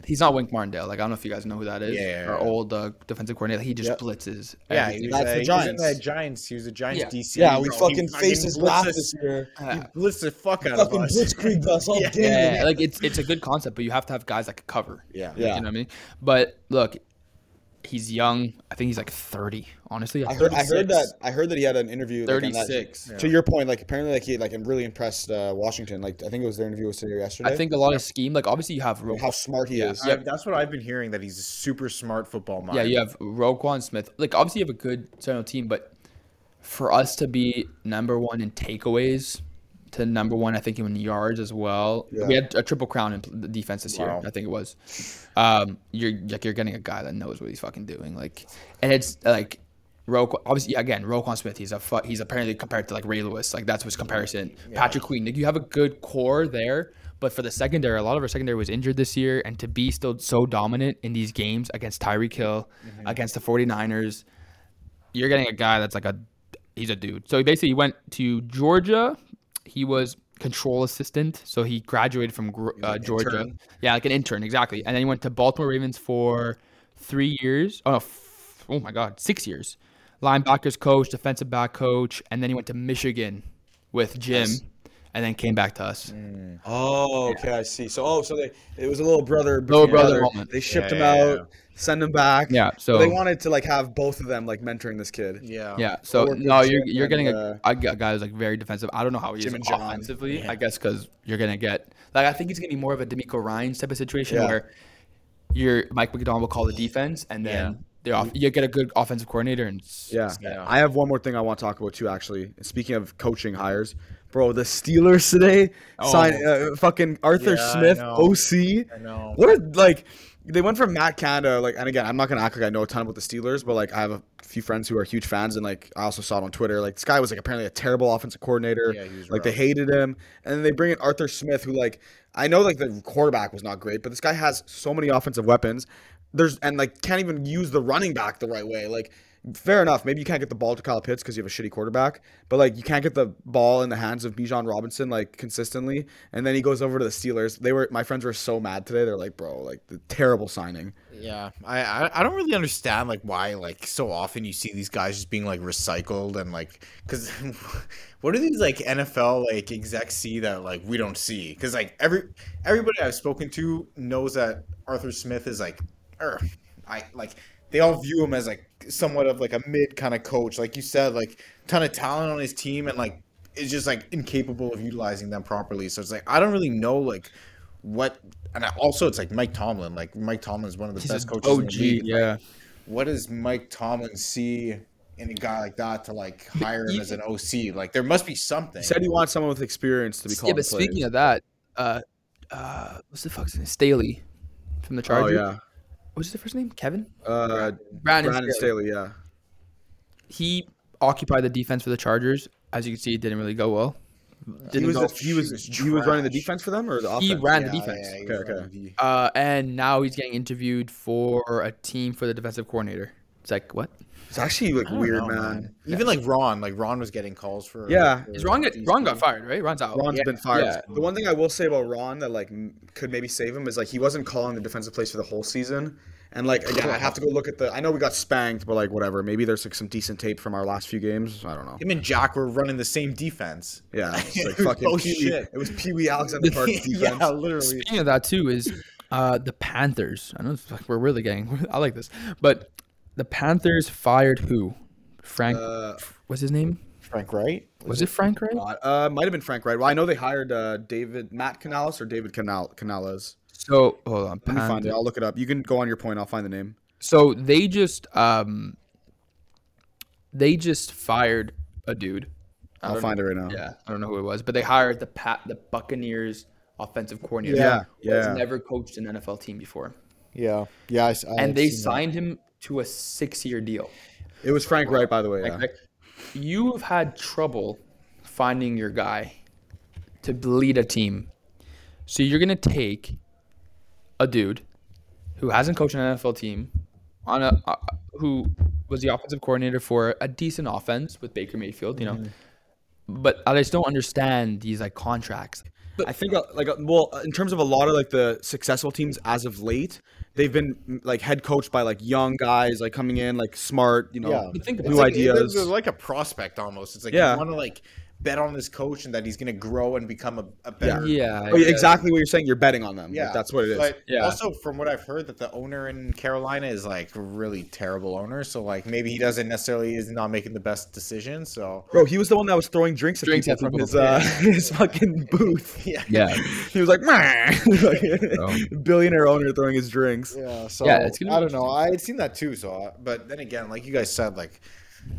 He's not Wink Martindale. Like I don't know if you guys know who that is. Mm-hmm. Yeah, yeah, Our yeah. old uh, defensive coordinator. He just Yep. blitzes. Yeah, everything. he was, That's uh, the he was Giants. the Giants. He was a Giants Yeah. DC. yeah, we bro. fucking He faced his blitzed this year. He blitzed the fuck out of Fucking us. blitzkrieg us all Yeah. game. Yeah, like it's it's a good concept, but you have to have guys that can cover. Yeah. Yeah. You know what I mean? But look, he's young. I think he's like 30. Honestly, I heard, I heard that I heard that he had an interview. like, on that- 36. To your point, like apparently, like he like really impressed uh, Washington. Like I think it was their interview with City yesterday. I think a lot of scheme. Like obviously you have Ro- how smart he is. I- that's what I've been hearing that he's a super smart football mind. yeah, you have Roquan Smith. Like obviously you have a good general team, but for us to be number one in takeaways to number one, I think in yards as well. Yeah. We had a triple crown in the defense this Wow. year. I think it was. Um, you're like you're getting a guy that knows what he's fucking doing. Like, and it's like. Roquan, obviously, again, Roquan Smith. He's a fu- he's apparently compared to like Ray Lewis. Like that's his comparison. Patrick Queen. Like you have a good core there, but for the secondary, a lot of our secondary was injured this year, and to be still so dominant in these games against Tyreek Hill, against the 49ers, you're getting a guy that's like a he's a dude. So he basically went to Georgia. He was control assistant, so he graduated from Gr- uh, Georgia. intern. Yeah, like an intern, exactly. And then he went to Baltimore Ravens for three years. Oh no, f- oh my God, six years. Linebackers coach, defensive back coach, and then he went to Michigan with Jim, and then came back to us. Oh, okay, I see. So, oh, so they it was a little brother, Little between brother. They shipped Yeah, him yeah, out, send him back. Yeah, But so they wanted to like have both of them like mentoring this kid. Yeah. Yeah. So no, you're you're and, getting uh, a, a guy who's like very defensive. I don't know how he Jim is and John. offensively. I guess because you're gonna get like I think he's gonna be more of a DeMeco Ryans type of situation Yeah. where you're Mike Macdonald will call the defense and then Yeah. they're off, you get a good offensive coordinator and Yeah. Yeah. I have one more thing I want to talk about too. Actually, speaking of coaching hires, bro, the Steelers today Oh. signed uh, fucking Arthur Yeah, I Smith, know. OC. I know. What a like. They went from Matt Canada, like, and again, I'm not gonna act like I know a ton about the Steelers, but like, I have a few friends who are huge fans, and like, I also saw it on Twitter. Like, this guy was like apparently a terrible offensive coordinator. Yeah, he was like, they hated him, and then they bring in Arthur Smith, who like, I know like the quarterback was not great, but this guy has so many offensive weapons. There's and like can't even use the running back the right way. Like, fair enough, maybe you can't get the ball to Kyle Pitts because you have a shitty quarterback, but like you can't get the ball in the hands of Bijan Robinson like consistently. And then he goes over to the Steelers. They were my friends were so mad today. They're like, bro, like the terrible signing. Yeah, I, I I don't really understand like why like so often you see these guys just being like recycled and like because what do these like NFL like execs see that like we don't see? Because like every everybody I've spoken to knows that Arthur Smith is like, er, I like they all view him as like somewhat of like a mid kind of coach, like you said, like ton of talent on his team and like is just like incapable of utilizing them properly. So it's like I don't really know like what and I- also it's like Mike Tomlin. Like Mike Tomlin is one of the He's best coaches in OG, the league. Like, yeah. what does Mike Tomlin see in a guy like that to like hire him you- as an OC? Like there must be something. He said he wants someone with experience to be called. Yeah, but speaking of that, uh, uh, what's the fuck's name? Staley from the Chargers. oh Chargers. Yeah, What's the first name? Kevin. uh, Brandon, Brandon Staley. Staley, yeah. He occupied the defense for the Chargers. As you can see, it didn't really go well. He Didn't was, go. the, he was he was running the defense for them or the offense. He ran the defense. yeah, Okay, okay. the- Uh, and now he's getting interviewed for a team for the defensive coordinator. It's like what? It's actually like weird, know, man. Even like Ron, like Ron was getting calls for. Yeah. for Is Ron get, Ron got fired, right? Ron's out. Ron's Yeah, been fired. yeah. The one thing I will say about Ron that like could maybe save him is like he wasn't calling the defensive plays for the whole season. And like again, I have to go look at the. I know we got spanked, but like whatever. Maybe there's like some decent tape from our last few games. I don't know. Him and Jack were running the same defense. Yeah, it's like Oh, Pee-wee. shit. It was Pee Wee Alexander Park's defense. yeah, literally. Speaking of that too, is uh, the Panthers. I know it's like we're really getting. I like this, but the Panthers fired who? Frank. Uh, what's his name? Frank Reich. Was it Frank Reich? Uh, might have been Frank Reich. Well, I know they hired uh, David Matt Canales or David Canal Canales. So hold on. Let me find it. I'll look it up. You can go on your point. I'll find the name. So they just um they just fired a dude. I I'll find know- it right now. Yeah, I don't know who it was, but they hired the Pat the Buccaneers offensive coordinator. Yeah, who has yeah. never coached an NFL team before, Yeah, yeah. I, s- I and they seen that. signed him to a six-year deal. It was Frank Reich, by the way. Like, Yeah. you've had trouble finding your guy to lead a team, so you're gonna take a dude who hasn't coached an NFL team on a uh, who was the offensive coordinator for a decent offense with Baker Mayfield, you know. Mm-hmm. But I just don't understand these like contracts. I think uh, like uh, well, uh, in terms of a lot of like the successful teams as of late, they've been mm, like head coached by like young guys like coming in like smart, you know, Yeah. Think new it. like, ideas. They're like a prospect almost. It's like Yeah. you want to like bet on this coach and that he's gonna grow and become a, a better. Yeah, Oh, yeah, exactly what you're saying. You're betting on them. Yeah, Like, that's what it is. But Yeah. also, from what I've heard, that the owner in Carolina is like really terrible owner. So like maybe he doesn't necessarily is not making the best decision. So Bro, he was the one that was throwing drinks at Drinks people from people. his uh, his fucking booth. yeah, Yeah. He was like, "Meh." Like, billionaire owner throwing his drinks. yeah. So Yeah, it's I don't know. I had seen that too. So, but then again, like you guys said, like it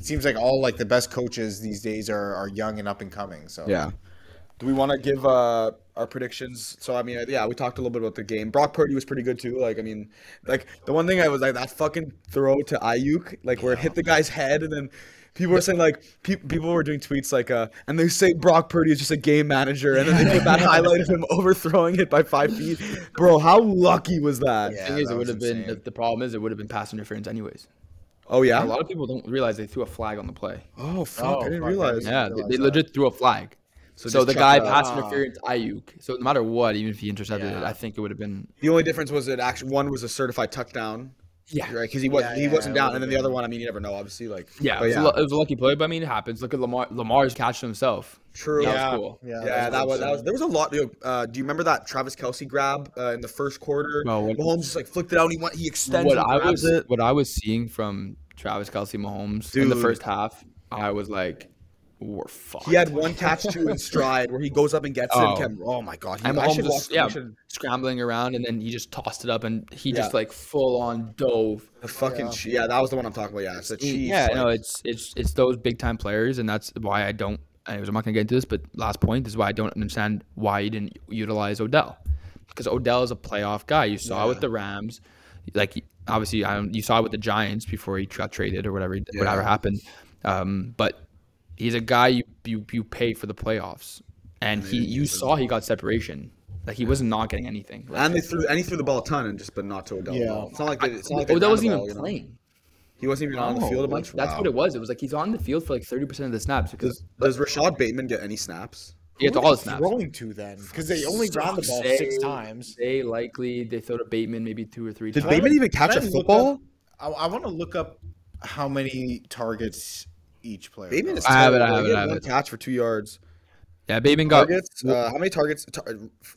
seems like all like the best coaches these days are are young and up and coming. So Yeah. Do we want to give uh, our predictions? So I mean, yeah, we talked a little bit about the game. Brock Purdy was pretty good too. Like I mean, like the one thing I was like that fucking throw to Aiyuk, like where it hit the guy's head, and then people were saying like pe- people were doing tweets like uh, and they say Brock Purdy is just a game manager, and then they put that highlight of him overthrowing it by five feet. Bro, how lucky was that? Yeah. thing is, that it would have been insane. the, the problem is it would have been pass interference anyways. Oh yeah. A lot of people don't realize they threw a flag on the play. Oh fuck, Oh, I didn't fuck, I realize. didn't- Yeah, they, they legit threw a flag. So, just the guy it out. pass Ah. interference Aiyuk. So no matter what, even if he intercepted it, I think it would have been. The only difference was that actually one was a certified touchdown, Yeah, right? Because he was Yeah, he yeah, wasn't it down, and then the other one, I mean, you never know, obviously. Like yeah, but it, was a, it was a lucky play, but I mean, it happens. Look at Lamar. Lamar's catch himself. true. That was Yeah, cool. yeah, Yeah, that was, that was there was a lot. You know, uh, do you remember that Travis Kelce grab uh, in the first quarter? No, what- Mahomes just like flicked it out. And he went. He extends. What and I was, it. what I was seeing from Travis Kelce Mahomes in the first half, I was like, we're fucked. He had one catch two in stride where he goes up and gets it. Oh. And kept, oh my god! He, and Mahomes was yeah, scrambling around, and then he just tossed it up, and he just like full on dove. the fucking yeah. yeah, that was the one I'm talking about. Yeah, it's the mm, Chiefs. yeah, like- no, it's it's it's those big time players, and that's why I don't. Anyways, I'm not gonna get into this, but last point is why I don't understand why you didn't utilize Odell, because Odell is a playoff guy. You saw it with the Rams. like obviously I don't, you saw it with the Giants before he got traded or whatever whatever happened. Um, but he's a guy you you, you pay for the playoffs, and he you saw he got separation. Like he was not getting anything. Like, And they threw and he threw the ball a ton and just but not to Odell. Yeah. It's not like they, it's not like they Odell ran wasn't the even ball, you know? playing. He wasn't even on the field a bunch. That's Wow. what it was. It was like he's on the field for like thirty percent of the snaps because Does, does Rashod Bateman get any snaps? He gets Who are all the snaps. throwing to then? Because they only ran the ball They- six times. They likely they throw to Bateman maybe two or three Did times. Bateman even catch Can a I look football? up- I, I want to look up how many targets each player. Bateman is. I have it. I have it, had I have one it. catch for two yards. Yeah, Bateman got Targets. Uh, how many targets? Tar-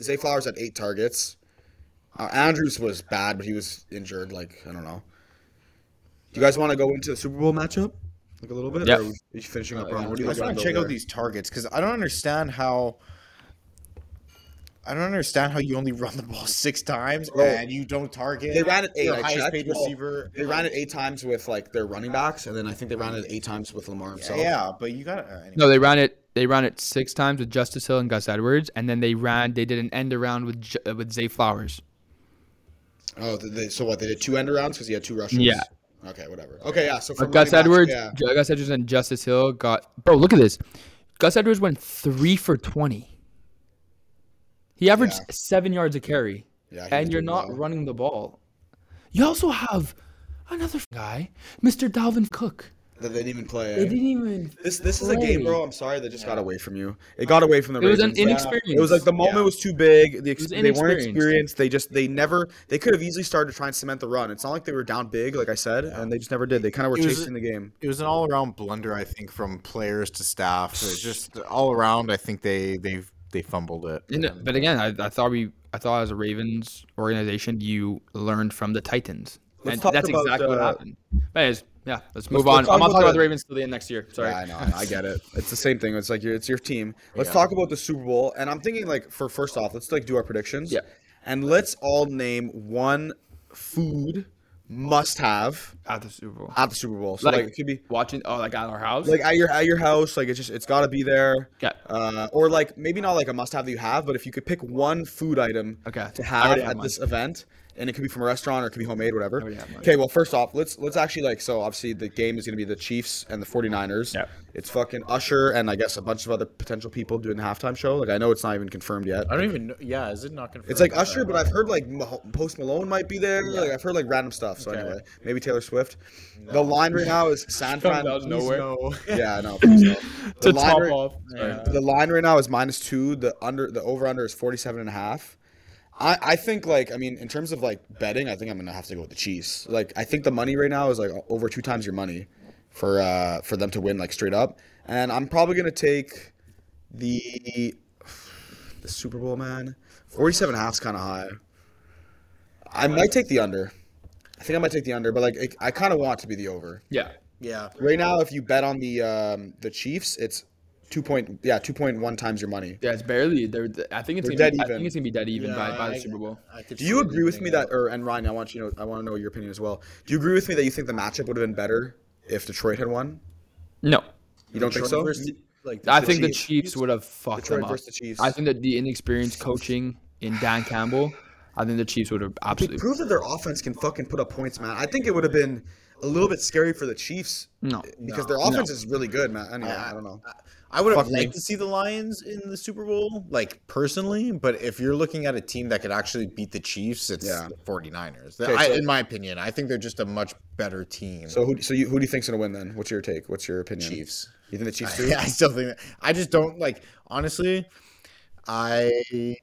Zay Flowers had eight targets. Uh, Andrews was bad, but he was injured. Like I don't know. Do you guys want to go into the Super Bowl matchup? Like a little bit. Yeah. Or are you finishing up, Ron? What do I you just want to check out these targets because I don't understand how. I don't understand how you only run the ball six times Bro, and you don't target. They ran it eight. your I highest paid Well, receiver. They ran it eight times with like their running backs, and then I think they ran it eight times with Lamar himself. Yeah, but you got to. no. They ran it. They ran it six times with Justice Hill and Gus Edwards, and then they ran. They did an end around with uh, with Zay Flowers. Oh, they, so what? They did two end arounds because he had two rushes. Yeah. Okay, whatever. Okay, yeah. So for Gus Edwards, yeah. Gus Edwards and Justice Hill got. Bro, look at this. Gus Edwards went three for twenty. He averaged Yeah. seven yards a carry, Yeah, and you're not well. running the ball. You also have another guy, Mr. Dalvin Cook. That they didn't even play. They didn't even. This this is a game, bro. I'm sorry that just got away from you. It got away from the It was an Ravens. Yeah. It was like the moment Yeah. was too big. The ex- was they weren't experienced. They just they never they could have easily started trying to try and cement the run. It's not like they were down big, like I said, and they just never did. They kind of were It was- chasing the game. It was an all-around blunder, I think, from players to staff. It's just all around. I think they they they fumbled it. And, And- but again, I, I thought we, I thought as a Ravens organization, you learned from the Titans, Let's and talk that's about, exactly what uh, happened. But anyways, yeah, let's move let's on. talk I'm not about talking about the- the Ravens till the end next year. Sorry. Yeah, I know. I get it. It's the same thing. It's like your it's your team. Let's Yeah. talk about the Super Bowl. And I'm thinking like for first off, let's like do our predictions. Yeah. And let's all name one food must have At the Super Bowl, at the Super Bowl. So like, Like- it could be watching. Oh, like at our house. like at your at your house. Like it's just it's got to be there. Yeah. Uh, or like maybe not like a must have that you have, but if you could pick one food item Okay. to have at have mine. this event, and it could be from a restaurant or it could be homemade, whatever. Oh, already have. Okay, well first off, let's let's actually like so obviously the game is gonna be the Chiefs and the 49ers. Yeah. It's fucking Usher and I guess a bunch of other potential people doing the halftime show. Like I know it's not even confirmed yet. I don't even know. Yeah, is it not confirmed? It's like Usher, uh, but I've heard like Post Malone might be there. Like I've heard like random stuff. So Okay. anyway, maybe Taylor Swift. The line right now is San Fran. out of nowhere. No. Yeah, I know. no. The To line top right- off. Yeah. the line right now is minus two. The under the over under is 47 and a half. I, I think like I mean in terms of like betting, I think I'm gonna have to go with the Chiefs. Like I think the money right now is like over two times your money for uh for them to win like straight up. And I'm probably gonna take the the Super Bowl man. 47 and a half is kind of high. I might take the under. I think I might take the under, but like it, I kind of want it to be the over. Yeah. Yeah. Right now, if you bet on the um, the Chiefs, it's two point yeah two point one times your money. Yeah, it's barely. They're. I think it's They're gonna dead be, I even. think it's gonna be dead even by, by the Super Bowl. I could Do you agree with me that, or and Ryan, I want you know I want to know your opinion as well. Do you agree with me that you think the matchup would have been better if Detroit had won? No, You don't think so? versus- like I the think the Chiefs. Chiefs would have fucked Detroit them up. versus the Chiefs. I think that the inexperienced coaching in Dan Campbell, I think the Chiefs would have absolutely. prove that their offense can fucking put up points, man. I think it would have been a little bit scary for the Chiefs No. because No. their offense is really good, man. Anyway, I don't know. I would have me. liked to see the Lions in the Super Bowl, like personally, but if you're looking at a team that could actually beat the Chiefs, it's Yeah. the 49ers. Okay, I, so- in my opinion, I think they're just a much better team. So who so you, who do you think's gonna win then? What's your take? What's your opinion? Chiefs. You think the Chiefs do? I still think that. I just don't like. Honestly, I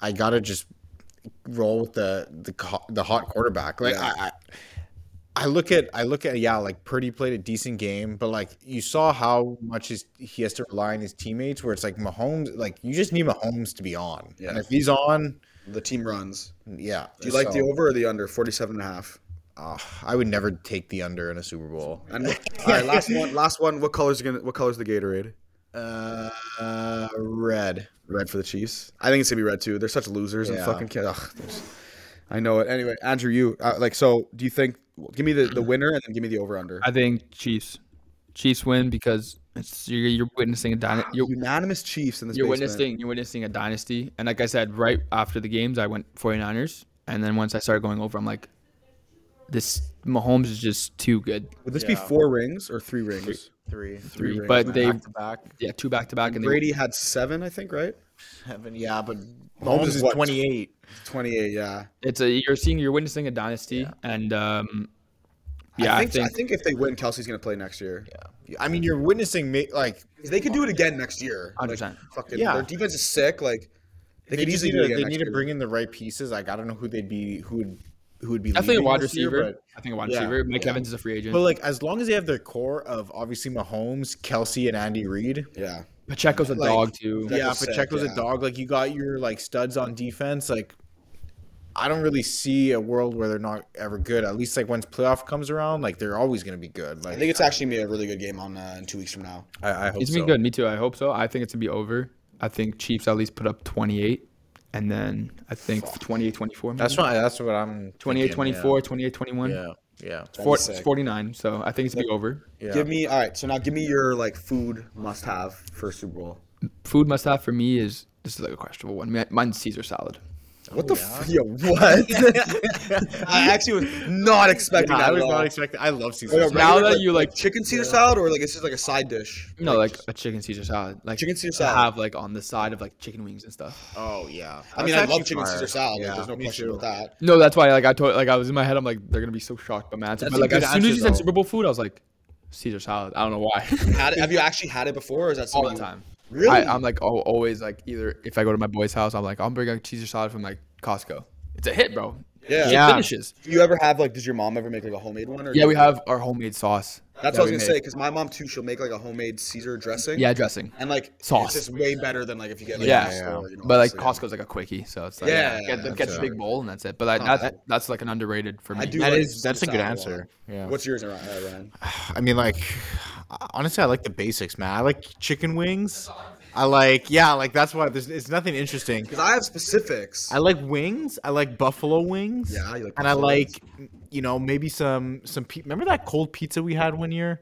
I gotta just roll with the the the hot quarterback. Like Yeah. I, I I look at I look at yeah, like Purdy played a decent game, but like you saw how much his, he has to rely on his teammates. Where it's like Mahomes, like you just need Mahomes to be on, Yeah. and if he's on, The team runs. yeah. Do you like the over or the under? 47 and a half. uh, I would never take the under in a Super Bowl. And all right, last one. Last one. What color's gonna? What color's the Gatorade? Uh, uh, red. Red for the Chiefs. I think it's gonna be red too. They're such losers and fucking kid. Ugh, I know it. Anyway, Andrew, you uh, like so? Do you think? Give me the, the winner and then give me the over under. I think Chiefs. Chiefs win because it's you're, you're witnessing a dynasty. You're, Unanimous Chiefs in this. you're basement. witnessing you're witnessing a dynasty. And like I said, right after the games, I went 49ers, and then once I started going over, I'm like, this Mahomes is just too good. Would this be four rings or three rings? Three. Three, but man. they back to back. yeah two back to back and they Brady had seven, I think, right? Seven. Yeah, but Mahomes Mahomes is is what? 28. Twenty-eight. Yeah. it's a you're seeing you're witnessing a dynasty and um yeah I I think, think, I think if they win, Kelce's gonna play next year. Yeah. I mean, you're witnessing like They could do it again next year. 100%. Like, fucking, Yeah. Their defense is sick. Like they, they, could easily need do it to, they next need to bring in the right pieces. Like I don't know who they'd be who would who would be. I think a wide this year, receiver. but- I think a wide Yeah, receiver. Mike yeah. Evans is a free agent. But like, as long as they have their core of obviously Mahomes, Kelsey, and Andy Reid. Yeah. Pacheco's a like- dog too. Pacheco's Yeah, sick, Pacheco's yeah. a dog. Like you got your like studs on defense. Like I don't really see a world where they're not ever good. At least like once playoff comes around, like they're always gonna be good. Like I think it's actually gonna be a really good game on uh, in two weeks from now. I, I hope It's so. been good. Me too. I hope so. I think it's gonna be over. I think Chiefs at least put up 28, and then I think 28, 24. That's maybe. what that's what I'm 28, thinking, 24, 28, 21. Yeah, yeah. yeah. Four, it's 49. So I think it's gonna be over. yeah. Give me all right. So now give me your like food must have for Super Bowl. Food must have for me is this is like a questionable one. Mine's Caesar salad. What the oh, f- yo? What? I actually was not expecting Yeah, that. I was at all. not expecting. I love Caesar. Like salad. Now regular, that you, like- chicken Caesar salad or like it's just like a side dish. No, know, like a chicken Caesar salad, like Chicken Caesar salad. have like on the side of like chicken wings and stuff. Oh yeah. I mean, I love chicken fire. Caesar salad. like, Yeah, there's no question too. about that. No, that's why like I told like I was in my head. I'm like they're gonna be so shocked by my answer. But a like as soon as you said. Super Bowl food, I was like Caesar salad. I don't know why. Had it, have you actually had it before, or is that All something the you- time. Really? I, I'm like always like either if I go to my boy's house, I'm like I'll bring a Caesar salad from like Costco. It's a hit, bro. Yeah. Yeah. finishes. Do you ever have like? Does your mom ever make like a homemade one? Or Yeah, we have our homemade sauce. That's that what I was gonna say because my mom too. She'll make like a homemade Caesar dressing. Yeah, dressing. And like Sauce. It's just way better than like if you get like Yeah. from the store, you know, But like obviously. Costco's like a quickie, so it's like Yeah, get, the, that's get the big bowl and that's it. But like Oh, that, that's- that's like an underrated for me. I do That like is that's a good salad answer. Yeah. What's yours, Ryan? Uh, Ryan? I mean, like, honestly, I like the basics, man. I like chicken wings. I like, yeah, like that's why there's it's nothing interesting. Because I have specifics. I like wings. I like buffalo wings. Yeah, you like and I buffalo like, you know, maybe some some. Pe- Remember that cold pizza we had one year?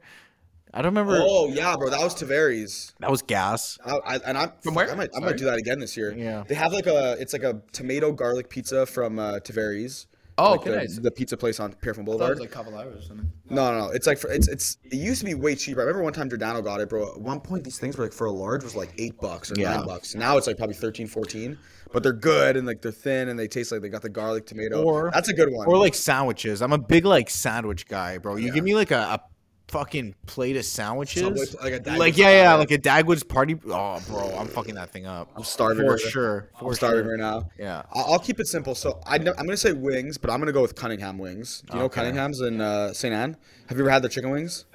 I don't remember. oh yeah, bro, that was Taveri's. That was gas. I, I, and I From where? I might, I Sorry. might do that again this year. Yeah. They have like a it's like a tomato garlic pizza from uh, Taveri's. Oh, like okay, the, nice. the pizza place on Pierrefonds I it Boulevard. was like Cavallaro or something. No, no, no. It's like for, it's it's it used to be way cheaper. I remember one time Giordano got it, bro. At one point these things were like for a large was like 8 bucks or Yeah. 9 bucks. Now it's like probably 13, 14. But they're good and like they're thin and they taste like they got the garlic tomato. Or- That's a good one. Or like sandwiches. I'm a big like sandwich guy, bro. You give me like a, a fucking plate of sandwiches. Subway- like a like yeah, yeah, like a Dagwood's party. Oh, bro, I'm fucking that thing up. I'm starving for right sure. For I'm starving sure. right now. Yeah. I'll, I'll keep it simple. So I know, I'm gonna say wings, but I'm gonna go with Cunningham wings. Do you know Cunningham's in uh, St. Anne? Have you ever had their chicken wings?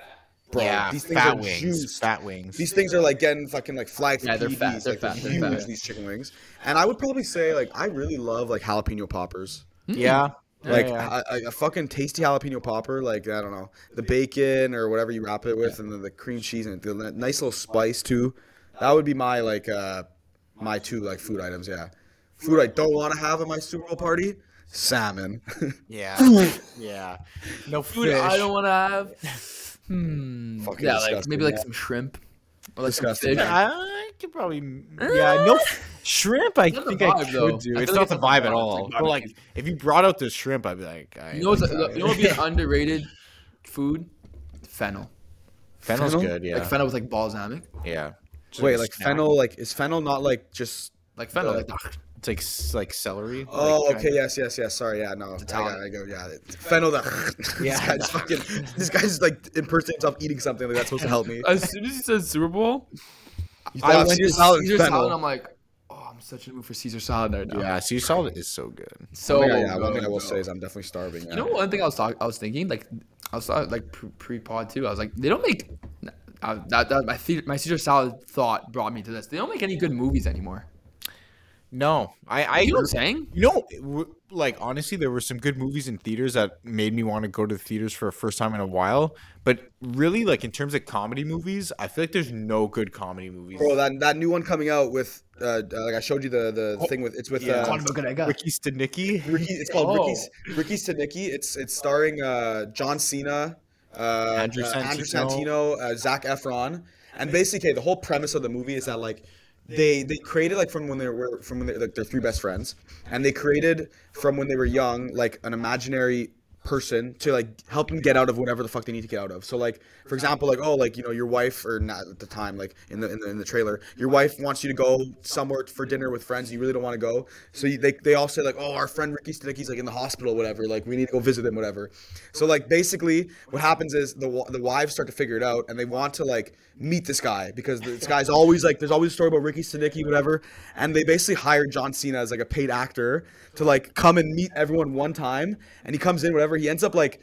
Bro, yeah, these things fat are wings. juiced. Fat wings. These things are like getting fucking like flagged for Yeah, they're PEDs, fat, they're like, fat, they're huge. fat. These chicken wings, and I would probably say like I really love like jalapeno poppers. yeah. Like yeah. A, a, a fucking tasty jalapeno popper, like I don't know, the bacon or whatever you wrap it with, and then the cream cheese and the nice little spice too. That would be my like uh my two like food items. Yeah, food I don't want to have at my Super Bowl party: salmon. yeah. yeah. No Food fish. I don't want to have. Hmm. Fucking yeah, like maybe like yeah. some shrimp or like Disgusting. fish. I could probably yeah no shrimp. I not the think I vibe, could though. do. I It's feel not like the it's vibe at all. Like But like if you brought out the shrimp, I'd be like, I You know what's you know what would be an underrated food? Fennel. Fennel's Fennel? good. Yeah. Like fennel with like balsamic. yeah. Just Wait, a like fennel? Like is fennel not like just? Like fennel. Like It's like like celery. Oh, like, okay, yes, yes, yes. Sorry, yeah, no, I got, Italian. I go, yeah, fennel. The Yeah. this guy's fucking. This guy's like impersonating himself eating something like that's supposed to help me. as soon as he said Super Bowl, I thought went Caesar to salad Caesar fennel. salad. I'm like, oh, I'm such in the mood for Caesar salad right now. Yeah, Caesar salad is so good. So One thing I- yeah, one thing I will bro. say is I'm definitely starving. You know, one thing I was talking, I was thinking, like, I was thought, like pre pod too. I was like, they don't make uh, that. that my the- my Caesar salad thought brought me to this. They don't make any good movies anymore. No, I I You know saying? You know, w- like honestly, there were some good movies in theaters that made me want to go to the theaters for a first time in a while. But really, like in terms of comedy movies, I feel like there's no good comedy movies. Bro, that that new one coming out with, uh, uh, like I showed you the the thing with it's with yeah. uh, Quantum of Good I got. Ricky Stanicky. Ricky. It's called Oh. Ricky's Ricky Stanicky. It's it's starring uh, John Cena, uh, Andrew uh, Andrew Santino. Santino, uh, Zac Efron, and basically okay, the whole premise of the movie is that like they they created like from when they were from when they like they're three best friends, and they created from when they were young like an imaginary person to like help them get out of whatever the fuck they need to get out of. So like for example, like oh like you know your wife or not at the time like in the in the, in the trailer, your wife wants you to go somewhere for dinner with friends. You really don't want to go, so you, they they all say like oh our friend Ricky Sticky's like in the hospital whatever. Like we need to go visit him whatever. So like basically what happens is the the wives start to figure it out and they want to like meet this guy because this guy's always like there's always a story about Ricky Stanicky whatever, and they basically hired John Cena as like a paid actor to like come and meet everyone one time, and he comes in whatever. He ends up like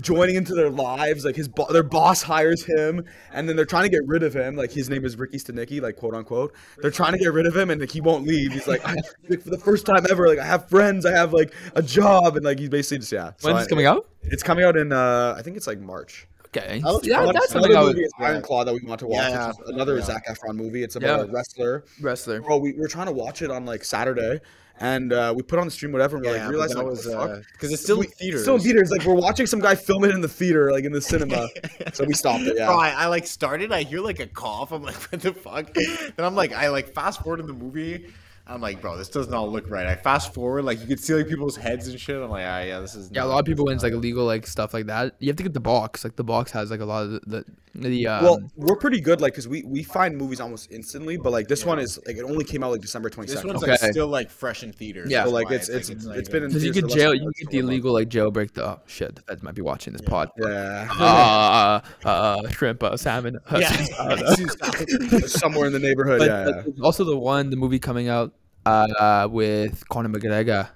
joining into their lives. Like his bo- their boss hires him. And then they're trying to get rid of him. Like his name is Ricky Stanicky like quote unquote. They're trying to get rid of him and like he won't leave. He's like, I, like for the first time ever like I have friends. I have like a job. And like he's basically just yeah. So When's this I- coming out? it's coming out in uh I think it's like March Okay. That Yeah, fun. that's another something I would. movie is Iron Claw that we want to watch Yeah, is another yeah. Zac Efron movie it's about Yeah. a wrestler Wrestler. bro we, we were trying to watch it on like Saturday and uh, we put on the stream whatever and we Yeah, like but realized that like, was what the fuck? because it's still We- in theaters. Still in theaters. Like we're watching some guy film it in the theater, like in the cinema. so we stopped it. Yeah. Bro, I, I like started. I hear like a cough. I'm like, what the fuck? Then I'm like, I like fast forward in the movie. I'm like, bro, this does not look right. I fast forward, like you could see like people's heads and shit. I'm like, ah, yeah, this is. Yeah, a lot of people when it's like illegal like stuff like that. You have to get the box. Like the box has like a lot of the the, the um, well, we're pretty good, like, cause we we find movies almost instantly, but like this one is like it only came out like December twenty This one's Okay. like still like fresh in theaters. Yeah. So like why it's it's like, it's been in because you theaters could jail you get the illegal like jailbreak the oh shit the feds might be watching this pod. Yeah. Uh, uh, shrimp, uh, salmon. uh, Yeah. Somewhere in the neighborhood. But, yeah. but yeah. there's also the one the movie coming out uh, with Conor McGregor,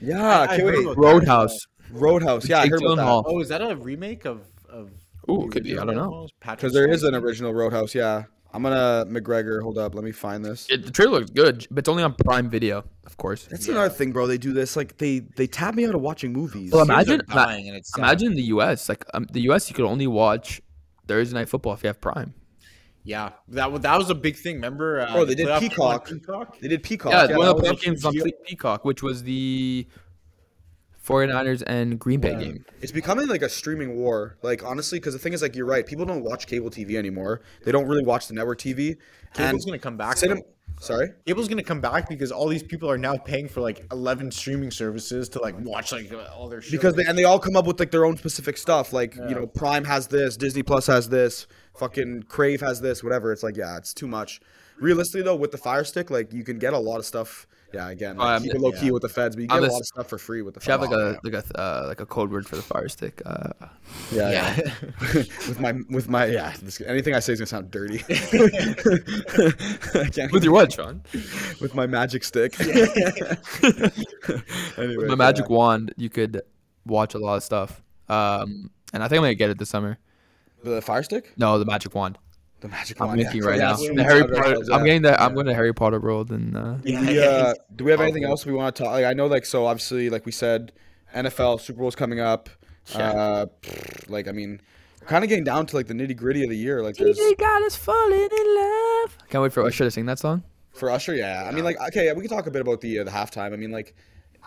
Yeah. I Okay, heard wait. about Roadhouse. Roadhouse. Yeah, I heard about that. Oh, is that a remake of of? Ooh, could be, I don't know. Patrick Because there is an original Roadhouse. Yeah. I'm gonna McGregor. Hold up. Let me find this. It, the trailer looks good, but it's only on Prime Video, of course. That's another thing, bro. They do this. Like they they tap me out of watching movies. Well, imagine- ima- dying and it's sad. Imagine the U.S. Like um, the U.S. You could only watch Thursday night football if you have Prime. Yeah, that was that was a big thing. Remember? Uh, Bro, they did playoff game on Peacock. Peacock. They did Peacock. yeah, yeah, one of the was playoff games on deal. Peacock, which was the 49ers and Green Bay game. It's becoming like a streaming war. Like honestly, because the thing is, like you're right. People don't watch cable TV anymore. They don't really watch the network TV. Cable's gonna come back. Cinema, though. sorry. Cable's gonna come back because all these people are now paying for like eleven streaming services to like watch like uh, all their shows. Because they and they all come up with like their own specific stuff. Like you know, Prime has this, Disney Plus has this, fucking Crave has this, whatever. It's like yeah, it's too much. Realistically though, with the Fire Stick, like you can get a lot of stuff. Yeah, again, like, Um, keep it low key yeah. with the feds, but you On get a lot of stuff for free with the. Should have like Fire. a like a uh, like a code word for the Fire Stick. Uh, yeah, yeah. yeah. with my with my yeah. This, anything I say is gonna sound dirty. I can't with your what, Sean? with my magic stick. anyway, With my magic wand, you could watch a lot of stuff. Um, and I think I'm gonna get it this summer. The fire stick, No, the magic wand. the magic wand. I'm wand. yeah. making So, right yeah, now. The Harry talked Potter. I'm yeah. getting that. I'm going to Harry Potter world and uh, Yeah, We, uh, do we have anything else we want to talk? Like, I know, like, so obviously, like we said, NFL Super Bowl's coming up. Uh, pfft, like, I mean, kind of getting down to like the nitty gritty of the year. Like, there's got us falling in love. Can't wait for Usher to sing that song. for Usher, yeah. I mean, like, okay, we can talk a bit about the uh, the halftime. I mean, like,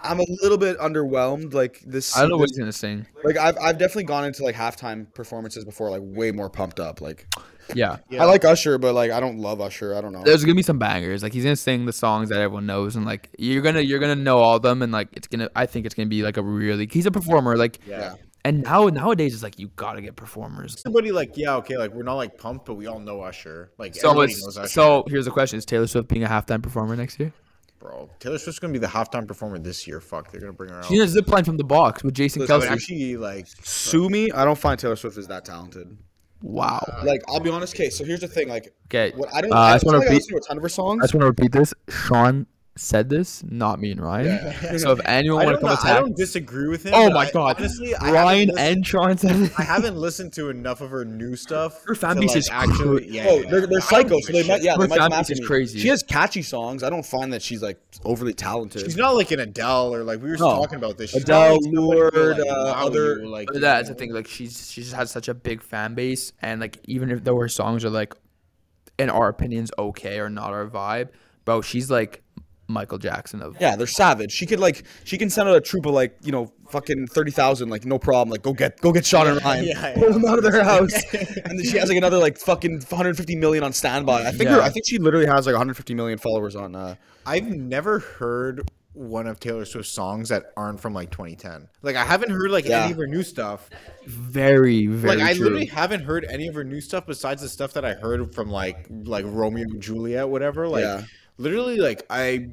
I'm a little bit underwhelmed. Like this, I don't know what he's gonna sing. like I've I've definitely gone into like halftime performances before, like way more pumped up. Like, Yeah. Yeah. I like Usher, but like I don't love Usher. I don't know. There's gonna be some bangers. Like he's gonna sing the songs that everyone knows, and like you're gonna you're gonna know all of them, and like it's gonna. I think it's gonna be like a really. He's a performer. Like Yeah. and now nowadays it's like you gotta get performers. Somebody like yeah okay like we're not like pumped but we all know Usher like So it's knows Usher. so here's the question: Is Taylor Swift being a halftime performer next year? Bro Taylor Swift's gonna be the halftime performer this year fuck they're gonna bring her out. She's gonna zip line from the box with Jason Listen, I would Kelce. actually like Sue me. I don't find Taylor Swift is that talented. Wow. Like I'll be honest. Okay, so here's the thing. Like, Okay. what I don't. Uh, I, I I just wanna like I repeat- listen to a ton of her songs. I just want to repeat this. Sean said this, not me and Ryan. Yeah. So if anyone I want don't, to come know, I don't disagree with him. oh but my I- god, honestly I Ryan haven't listened- and Sean said. I haven't listened to enough of her new stuff. Her fan base like, is actually cra- yeah, Oh, yeah, they're, they're psycho. So they might, yeah, Her they fan base is crazy. She has catchy songs. I don't find that she's like overly talented. She's not like an Adele or like we were No. talking about this. She's Adele, not like somebody who, Lorde, like, uh, other- you, like that's the thing. Like she's she just has such a big fan base, and like even if though her songs are like, in our opinions, okay or not our vibe, bro, she's like Michael Jackson of. Yeah, they're savage. She could like she can send out a troop of like you know fucking thirty thousand like no problem. Like go get go get Sean and Ryan, yeah, pull them out of their house, and then she has like another like fucking 150 million on standby. I think her, I think she literally has like 150 million followers on. uh I've never heard one of Taylor Swift's songs that aren't from like 2010. Like I haven't heard like Yeah. any of her new stuff. Very, very Like I true. literally haven't heard any of her new stuff besides the stuff that I heard from like like Romeo and Juliet, whatever. Like Yeah. Literally, like I.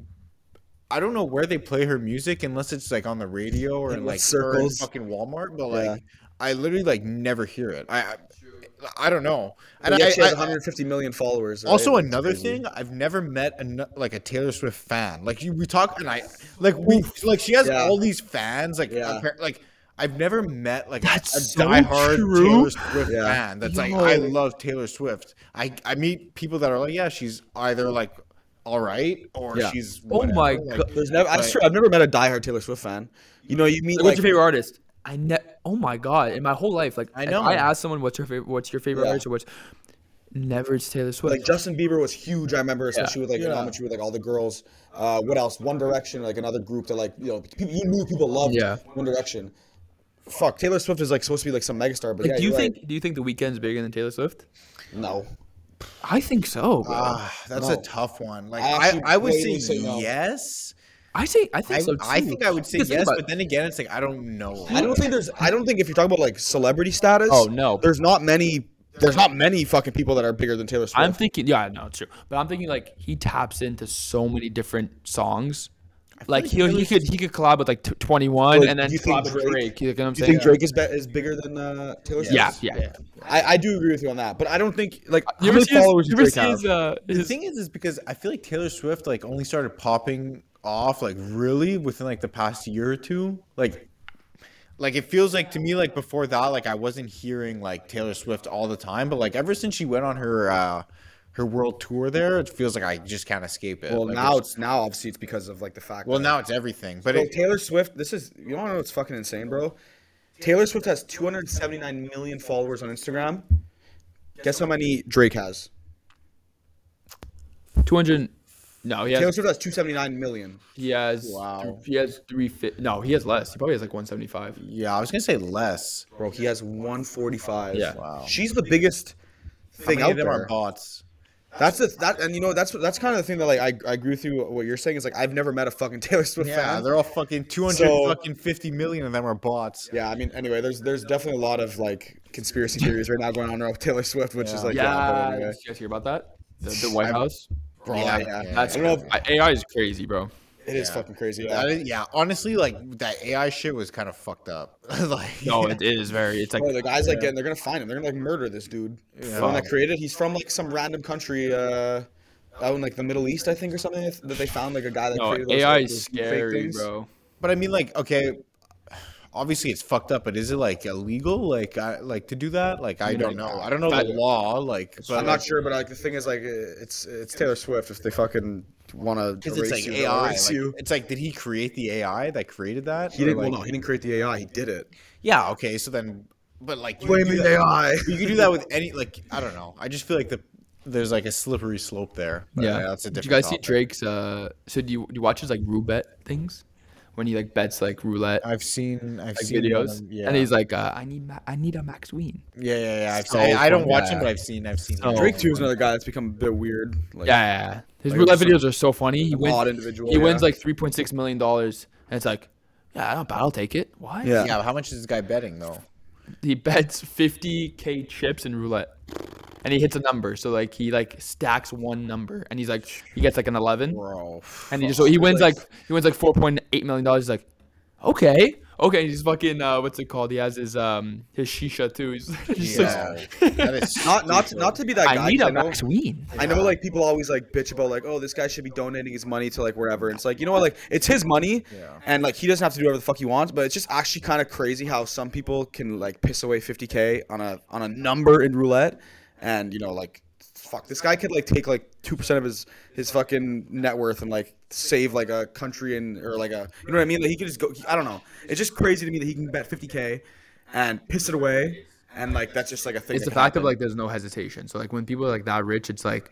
I don't know where they play her music unless it's like on the radio or In like circles? fucking Walmart. But like, Yeah. I literally like never hear it. I, I, I don't know. And yeah, I, she has I- 150 million followers. right? also, another crazy. thing, I've never met a like a Taylor Swift fan. Like you, we talk, and I like we like she has Yeah. all these fans. Like, like I've never met like a, That's a so diehard true. Taylor Swift Yeah. fan. That's like I love Taylor Swift. I I meet people that are like, yeah, she's either like all right or Yeah. she's. Oh my. Like, God. There's never. I Like- swear, I've never met a diehard Taylor Swift fan. You know, you meet Like, what's like your favorite artist? I ne- Oh my god! In my whole life, like I know. I ask someone what's your favorite, what's your favorite Yeah. artist, or what's never it's Taylor Swift. like Justin Bieber was huge. I remember, especially with like Yeah. in elementary with like all the girls. Uh, what else? One Direction, like another group that like you know people, you knew people loved. Yeah. One Direction. Fuck, Taylor Swift is like supposed to be like some megastar, but Like, yeah, do you you're right. think do you think the Weeknd's bigger than Taylor Swift? No. I think so. Bro. Ah, that's No. a tough one. Like I I, I, would say, say no. yes. I say I think I, so too. I think I would say yes, about but then again, it's like I don't know. I don't think there's. I don't think if you're talking about like celebrity status. Oh, no. There's not many. There's not many fucking people that are bigger than Taylor Swift. I'm thinking, yeah, no, it's true. But I'm thinking like he taps into so many different songs. Like like he he could he could collab with like t- 21 Like, and then do you think collab with Drake- Drake. You know what I'm you think Drake is be- is bigger than uh, Taylor Swift? Yeah, yeah. I, I do agree with you on that, but I don't think like You ever many see his, followers you ever Drake see have? his, uh, The thing is, is because I feel like Taylor Swift like only started popping off like really within like the past year or two. Like, like it feels like to me like before that, like I wasn't hearing like Taylor Swift all the time, but like ever since she went on her uh her world tour there, it feels like I just can't escape it. Well, Like, now it's- it's now obviously it's because of like the fact. well that, now it's everything, but Bro, it, Taylor Swift. This is you want to know what's fucking insane, bro. Taylor Swift has 279 million followers on Instagram. Guess how many Drake has? 200 No, he has, Taylor has Swift has 279 million. he has Wow. he has 350 No, he has less. He probably has like 175. yeah, I was gonna say less. Bro, he has 145. Yeah. Wow. She's the biggest How thing many out of them there. are bots? That's the that and you know that's that's kind of the thing that like I, I agree with you what you're saying is like I've never met a fucking Taylor Swift fan. Yeah, fan. they're all fucking two hundred So- fucking fifty million of them are bots. Yeah, I mean anyway, there's there's definitely a lot of like conspiracy theories right now going on around Taylor Swift, which is like yeah. yeah, anyway. did you guys hear about that? The, the White House. Bro, Yeah, yeah, yeah. That's I don't know if- AI is crazy, bro. It is Yeah. fucking crazy. Yeah. is- yeah, honestly, like that AI shit was kind of fucked up. like, No, it is very. It's like Bro, the guys like getting they're gonna find him. They're gonna like murder this dude. Yeah. The one that created. He's from like some random country, uh, out in like the Middle East, I think, or something. That they found like a guy that no created those, AI like, is scary, bro. but I mean, like, okay, obviously it's fucked up, but is it like illegal, like, I, like to do that? Like, I don't know. I don't know the law, like, but I'm not sure, but like the thing is, like it's it's Taylor Swift. If they fucking want to erase it's like you, AI. erase like, you. it's like, did he create the AI that created that? He Or, didn't. like- well, no, he didn't create the AI. He did it. Yeah. Okay. So then, but like, you could Blaming do that- AI. You could do that with any, like, I don't know. I just feel like the there's like a slippery slope there. But, Yeah. that's a Did different. you guys see. Drake's? Uh, so do you do you watch his like roulette things? When he like bets like roulette I've seen. I've like, seen videos, them, yeah. and he's like, uh, "I need, Ma- I need a Max Wynn." Yeah, yeah, yeah. I've So seen, I, I don't funny. watch him, but I've seen. I've seen. So- Drake too is another guy that's become a bit weird. Like, Yeah, yeah, yeah. his Like, roulette just videos are so funny. He wins. odd individual. He wins like three point six million dollars, and it's like, yeah, not bad. I'll take it. Why? Yeah. Yeah. How much is this guy betting though? He bets fifty k chips in roulette, and he hits a number. So like he like stacks one number, and he's like he gets like an eleven, Bro. and he just so he wins like he wins like four point eight million dollars. He's like, okay, okay. He's fucking uh, what's it called? He has his um his shisha too. He's just Yeah. like, that is Not not to, not to be that guy. I need 'cause a know- Max Wynn. I know like people always like bitch about like oh this guy should be donating his money to like wherever. And it's like you know what like it's his money Yeah. and like he doesn't have to do whatever the fuck he wants. But it's just actually kind of crazy how some people can like piss away 50k on a on a number in roulette, and you know like fuck this guy could like take like two percent of his his fucking net worth and like save like a country and or like a you know what I mean. Like he could just go. I don't know. It's just crazy to me that he can bet 50k and piss it away. And like that's just like a thing. It's the can fact of like there's no hesitation. So like when people are like that rich, it's like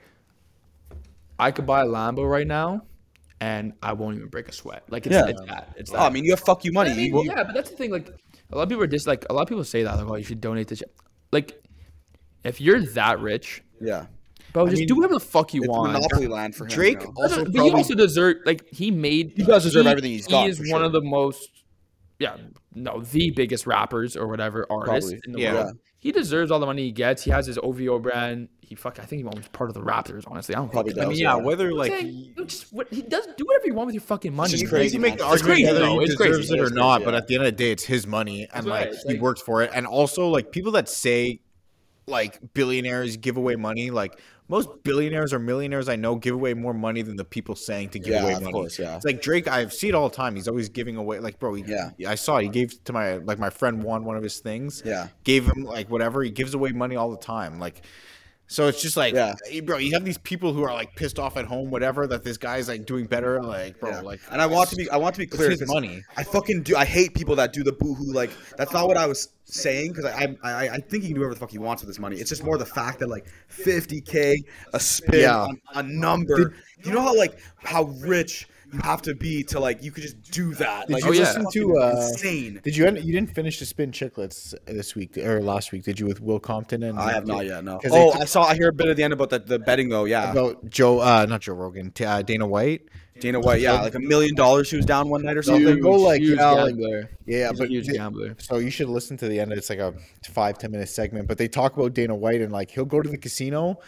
I could buy a Lambo right now, and I won't even break a sweat. Like it's, Yeah. it's that. It's that. Oh, I mean, you have fuck you money. I mean, well, yeah, but that's the thing. Like a lot of people are just like a lot of people say that like oh you should donate to ch-. like if you're that rich, yeah. Bro, just mean, do whatever the fuck you It's want. monopoly land for him. Drake you also but probably he also deserves like he made. He does deserve everything he's got, He is one sure. of the most, yeah, no, the biggest rappers or whatever artists Probably. in the Yeah. world. He deserves all the money he gets. He has his OVO brand. He fuck. I think he owns part of the Raptors. Honestly, I don't Probably fucking I mean, yeah, yeah. whether like Saying, he- just what he does. Do whatever you want with your fucking money. just you crazy, can make man. the It's argument crazy, whether though. he It's crazy. deserves it or It's not, crazy, but at the end of the day, it's his money, and right. like It's he like- worked for it. And also, like people that say like billionaires give away money, like most billionaires or millionaires I know give away more money than the people saying to give Yeah, away of money. course, yeah. It's like Drake. I see it all the time. He's always giving away. Like, bro, he, Yeah. I saw it. He gave to my like my friend won one of his things. Yeah. gave him like whatever. He gives away money all the time. Like. So it's just like, Yeah. hey, bro, you have these people who are like pissed off at home, whatever, that this guy's like doing better. Like, bro, Yeah. like, and I want to be I want to be clear. his money. I fucking do. I hate people that do the boohoo. Like that's not what I was saying because I, I I think he can do whatever the fuck he wants with his money. It's just more the fact that like 50k a spin Yeah. on a number. you know how like how rich you have to be to like you could just do that. Did Like, you it's listen fucking to, uh, insane? Did you end, you didn't finish the spin chicklets this week or last week? Did you with Will Compton and I have not yet. No. Oh, I saw. I hear a bit at the end about the, the betting though. Yeah, about Joe, uh, not Joe Rogan, t- uh, Dana White. Dana White. Yeah, like a million dollars she was down one night or something. they go like huge yeah, like- gambler. yeah, He's a but huge they- gambler. so you should listen to the end. It's like a five ten minute segment, but they talk about Dana White and like he'll go to the casino,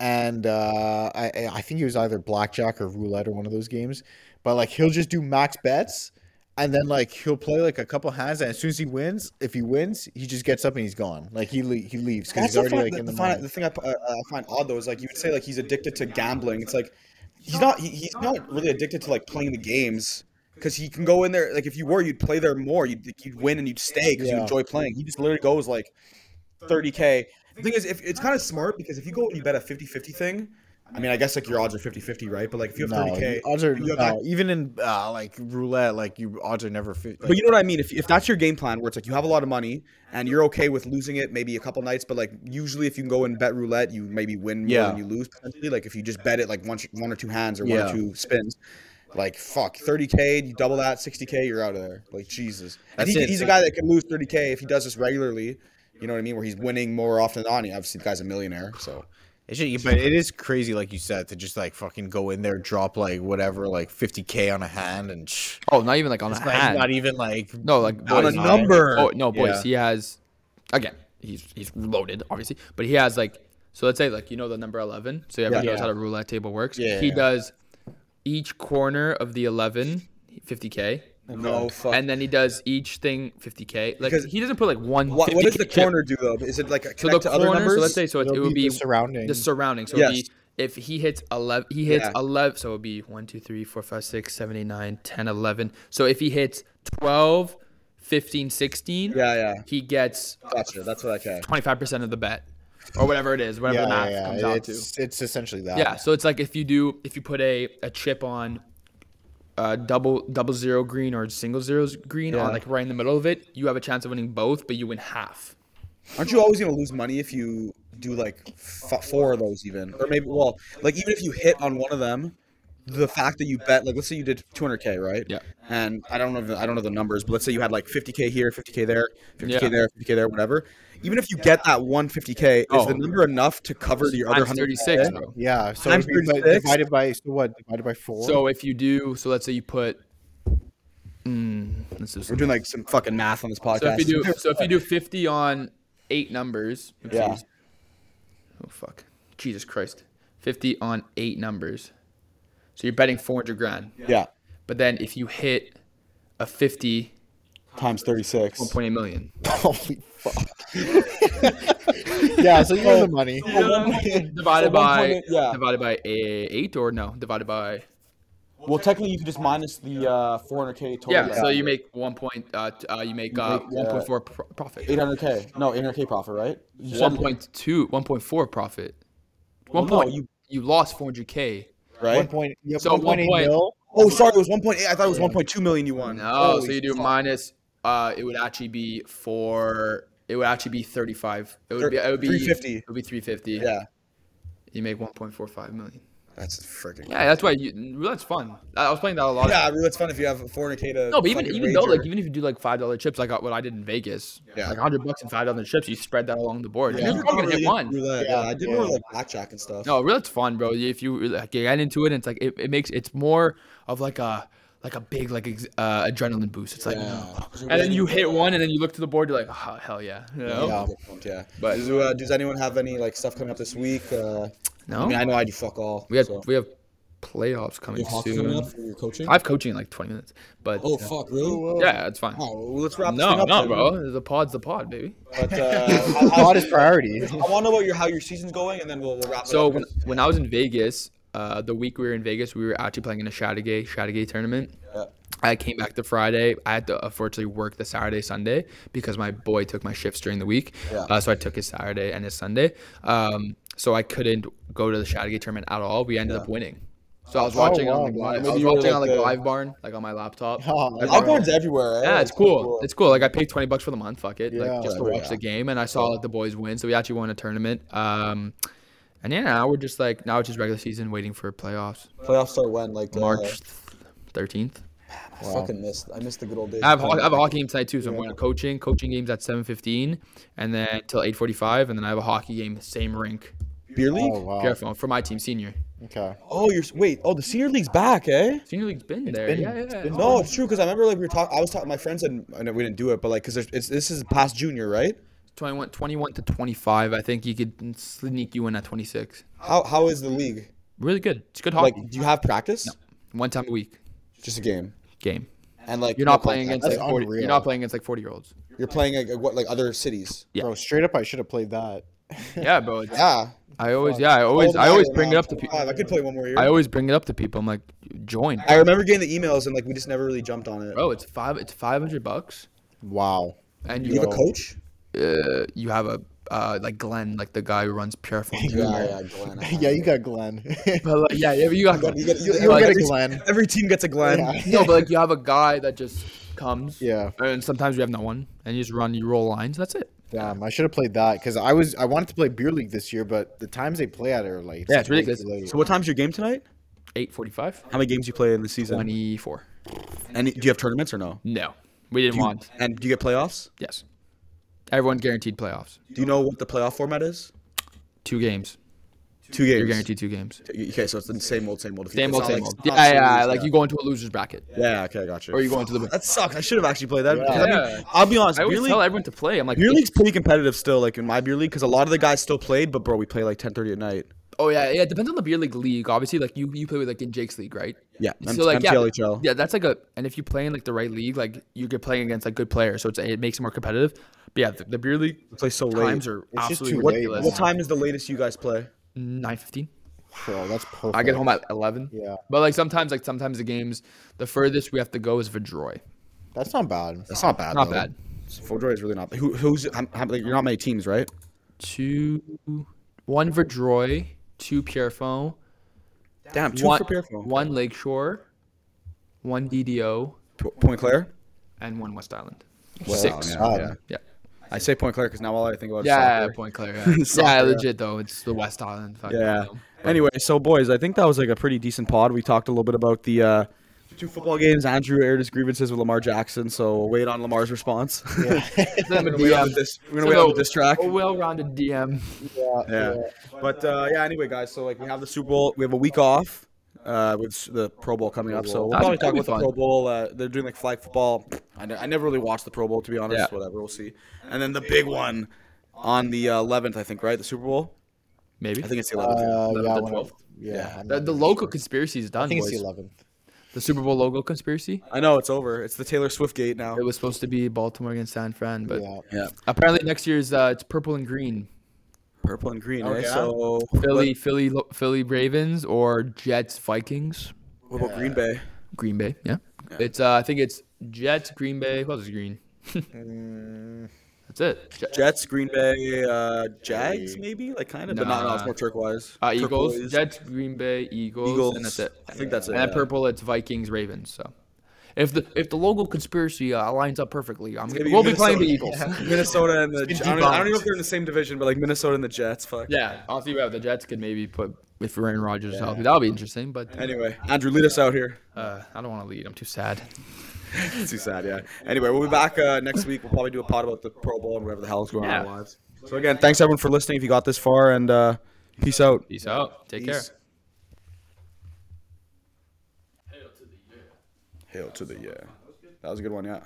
and uh, I I- think he was either blackjack or roulette or one of those games, but like he'll just do max bets. And then like he'll play like a couple hands, and as soon as he wins, if he wins, he just gets up and he's gone. Like he le- he leaves because he's already like the, in the the, the thing I, uh, I find odd though is like you would say like he's addicted to gambling. It's like he's not. He, he's not really addicted to like playing the games because he can go in there. Like if you were, you'd play there more. You'd, you'd win and you'd stay because you enjoy playing. He just literally goes like 30k. The thing is, if it's kind of smart because if you go and you bet a 50-50 thing, I mean, I guess like your odds are 50-50, right? But like if you have No, 30k, odds are no, even in uh, like roulette, like you odds are never. Fi- But you know what I mean? If, if that's your game plan, where it's like you have a lot of money and you're okay with losing it maybe a couple nights, but like usually if you can go and bet roulette, you maybe win more Yeah. than you lose potentially. Like if you just bet it like one one or two hands or one Yeah. or two spins, like fuck, 30k, you double that, 60k, you're out of there. Like Jesus. He, it. he's a guy that can lose 30k if he does this regularly. You know what I mean? Where he's winning more often than not. And Obviously, the guy's a millionaire, so It's just, but it is crazy, like you said, to just like fucking go in there, drop like whatever, like 50k on a hand, and shh, Oh, not even like on it's a not, hand. not even like No, like On a number. Oh no, boys. Yeah. He has again. He's he's loaded, obviously, but he has like. So let's say like you know the number eleven. So everyone Yeah. knows how the roulette table works. Yeah, He yeah. does each corner of the 11, 50k, no fuck. and then he does each thing 50k. Like Because- he doesn't put like one. what, what does 50K the chip. corner do though? Is it like So connect the to other corner. numbers? So let's say so it, It'll would be be the surrounding. the surrounding. So it'd Yes. be if he hits 11, he hits Yeah. 11. So it'd be 1, 2, 3, 4, 5, 6, 7, 8, 9, 10, 11. So if he hits 12, 15, 16, yeah, yeah. he gets Gotcha. That's what I can. 25% of the bet or whatever it is, whatever yeah, the math yeah, comes yeah. out to. It's, it's essentially that. Yeah, so it's like if you do if you put a, a chip on uh, double double zero green or single zeros green Yeah. on like right in the middle of it, you have a chance of winning both, but you win half. Aren't you always gonna lose money if you do like f- four of those even, or maybe well, like even if you hit on one of them, the fact that you bet, like let's say you did 200k, right? Yeah. And I don't know, the, I don't know the numbers, but let's say you had like 50k here, 50k there, 50k Yeah. there, 50k there, whatever. Even if you get that 150k, is Oh. the number enough to cover the other Times 100? 36, bro. Yeah. So Times it'd be, divided by so what? Divided by four. So if you do, so let's say you put, mm, let's We're doing like some fucking math on this podcast. So if you do, so if you do fifty on eight numbers, which Yeah. is- oh fuck, Jesus Christ, fifty on eight numbers. So you're betting four hundred grand. yeah, But then if you hit a 50, times 36. 1.8 million. holy fuck. yeah. So you know the money. divided So by 1.8 yeah. divided by a- eight or no? Divided by Well, technically, you can just minus the uh, 400k total. yeah. So you make one point. Uh, uh you make uh, make, uh, 1.4 pro- profit. 800k. No, 800k profit, right? You 1.2, 1.4 profit. Well, One no, point. you- You lost 400k. right? One point. Yeah, So one point one eight point- mil. Oh, sorry, it was 1.8. I thought it was 1.2 million you won. No, Holy so you do fuck. minus. Uh, it would actually be for. It would actually be 35. It would be. It would be 350. It would be 350. Yeah. You make 1.45 million. That's freaking. Yeah, that's why you, roulette's fun. I I was playing that a lot. Yeah, I mean, it's fun if you have 400k to. No, but even fucking even though like even if you do like five dollar chips, like uh, what I did in Vegas, Yeah. like hundred bucks and five dollar chips, you spread that along the board. Yeah, You're probably gonna hit one. Roulette, Yeah, yeah, I did yeah. more like blackjack and stuff. No, roulette's fun, bro. If you like, get into it, and it's like it, it makes it's more of like a like a big like uh, adrenaline boost. It's like, Yeah. and then you hit one, and then you look to the board, you're like, oh, hell yeah, you know? Yeah. Yeah. But- does, uh, does anyone have any like stuff coming up this week? Uh, No, I mean, I know I do fuck all. we have so. we have playoffs coming You have hockey soon. coming up for your coaching. I have coaching in like twenty minutes, but oh fuck, really? yeah, it's fine. Oh, well, let's wrap this No, thing up. no, then. bro. The pod's the pod, baby. But uh, how- Pod is priority. I want to know about your how your season's going, and then we'll, we'll wrap. So it up. when, when I was in Vegas, uh, the week we were in Vegas, we were actually playing in a Shadowgate Shadowgate tournament. Yeah. I came back the Friday. I had to unfortunately work the Saturday Sunday because my boy took my shifts during the week. Yeah. Uh, so I took his Saturday and his Sunday. Um, so I couldn't go to the Shadowgate tournament at all. We ended up winning. So I was Oh, watching wow, on the live. I was watching on like the- Live Barn, like on my laptop. Oh, Like, Alcorn's everywhere. eh? yeah, it's cool. It's cool. Like I paid twenty bucks for the month. Fuck it. Yeah. Like just to watch yeah. the game, and I saw like the boys win. So we actually won a tournament. Um, and yeah, now we're just like now it's just regular season, waiting for playoffs. Playoffs start when? Like uh, March thirteenth. I fucking missed. I missed the good old days. I have I have a hockey game tonight too, so I'm going to coaching. Coaching games at seven fifteen, and then till eight forty five, and then I have a hockey game, same rink. beer league. Oh wow. Careful for my team, senior. Okay. Oh, you're wait. Oh, the senior league's back, eh? Senior league's been there. been- yeah, it's yeah. been- No, it's true because I remember like we were talking. I was talking. My friend said I know we didn't do it, but like because it's this is past junior, right? 21, 21 to twenty five. I think you could sneak you in at twenty six. How how is the league? Really good. It's good hockey. Like, do you have practice? One time a week Just a game, game. and like You're not playing contact. against That's like 40, unreal. You're not playing against like forty year olds. You're playing like what like other cities. Yeah. Bro, straight up, I should have played that. Yeah, bro. it's- Yeah. I always, yeah, I always, Old I always bring it up to people. I could play one more year. I always bring it up to people. I'm like, join, I remember getting the emails and like we just never really jumped on it. bro. It's five. It's five hundred bucks, Wow. and You you have a coach? Uh, you have a uh, like Glenn, like the guy who runs Pierrefonds. Yeah, yeah, Glenn. yeah, you got Glenn. But like, yeah, yeah, you got You get, you, You'll Like, get a every, Glenn. every team gets a Glenn. Yeah. no, but like you have a guy that just comes. Yeah. And sometimes you have no one, and you just run, you roll lines. That's it. Damn, I should have played that because I was I wanted to play beer league this year, but the times they play at are like Yeah, it's way ridiculous. late. So what time's your game tonight? Eight forty-five. How many games you play in the season? Twenty-four. And do you have tournaments or no? No, we didn't Do you- want. and do you get playoffs? Yes. Everyone's guaranteed playoffs. Do you know what the playoff format is? Two games. Two games. You're guaranteed two games. Okay, so it's the same old, same old. Same it's old, same like- old. it's not Yeah, yeah, like you go into a loser's bracket. Yeah, okay, I got you. Or you go into the- That sucks. I should have actually played that. Yeah. 'cause I mean, Yeah. I'll be honest. I Beer always league, tell everyone to play. I'm like, beer league's pretty competitive still. Like in my beer league, because a lot of the guys still played, but bro, we play like 10:30 at night. Oh yeah, yeah. It depends on the beer league league. Obviously, like you, you play with like in Jake's league, right? Yeah, So like yeah, MTLHL. yeah, that's like a. And if you play in like the right league, like you get playing against like good players, so it's it makes it more competitive. But yeah, the, the beer league We play so late. times are It's just absolutely too late. What time is the latest you guys play? Nine fifteen. Bro, that's perfect. I get home at eleven. Yeah, But like sometimes, like sometimes the games, the furthest we have to go is Vaudreuil. that's not bad. That's not bad. Not though. bad. Fojoy is really not. Who, who's? how- how- like, you're not many teams, right? Two, one Vaudreuil, two Pierrefonds, Damn, two one, for Pierrefonds. one Lakeshore, one DDO, Po- Pointe-Claire. and one West Island. Wow, Six. yeah, yeah. Yeah. I say Pointe-Claire because now all I think about is Yeah, soccer. Pointe-Claire. Yeah, Soccer, yeah yeah. legit though. It's the West Island. fucking Yeah. deal. Anyway, so boys, I think that was like a pretty decent pod. We talked a little bit about the uh, two football games. Andrew aired his grievances with Lamar Jackson, so we'll wait on Lamar's response. Then we're gonna wait on this. We're gonna wait on no, the diss track. A well-rounded DM. Yeah. But uh, yeah, anyway, guys. So like we have the Super Bowl. We have a week off uh, with the Pro Bowl coming up. So we'll That'd probably be- talk that'd about be the Pro Bowl. Uh, they're doing like flag football. I, ne- I never really watched the Pro Bowl to be honest. Yeah. Whatever, we'll see. And then the big one on the uh, 11th, I think, right? The Super Bowl. Maybe. I think it's the Uh, 11th. yeah. yeah, the 12th? yeah. I'm the, not- the local conspiracy is done. I think it's the eleventh. The Super Bowl logo conspiracy. I know it's over. It's the Taylor Swift gate now. It was supposed to be Baltimore against San Fran, but Yeah. Yeah. apparently next year's uh, it's purple and green. Purple and green. Oh, eh? yeah? So Philly, Philly, Philly Ravens or Jets Vikings. What about Green Bay? Green Bay. Yeah. It's uh, I think it's Jets, Green Bay. What else is green? Mm, That's it. Je- Jets, Green Bay, uh, Jags, maybe like kind of, but not. No, it's Nah. more turquoise. uh, Eagles, Turquoise. Jets, Green Bay, Eagles, Eagles. and that's it. I think that's it. And yeah. purple, it's Vikings, Ravens. So If the if the logo conspiracy uh, lines up perfectly, I'm Maybe we'll be playing the Minnesota- Eagles. Minnesota and the. been I don't, I don't even know if they're in the same division, but like Minnesota and the Jets. Fuck. yeah, I'll see what the Jets could maybe put if Aaron Rodgers is healthy. That'll be interesting, but Anyway, Andrew, lead us out here. uh, I don't want to lead. I'm too sad. It's too sad, yeah. Anyway, we'll be back uh, next week. We'll probably do a pod about the Pro Bowl and whatever the hell is going on in our lives. So again, thanks everyone for listening. If you got this far, and uh, peace out. Peace out. Take care. Hail to the yeah. That was a good one, yeah.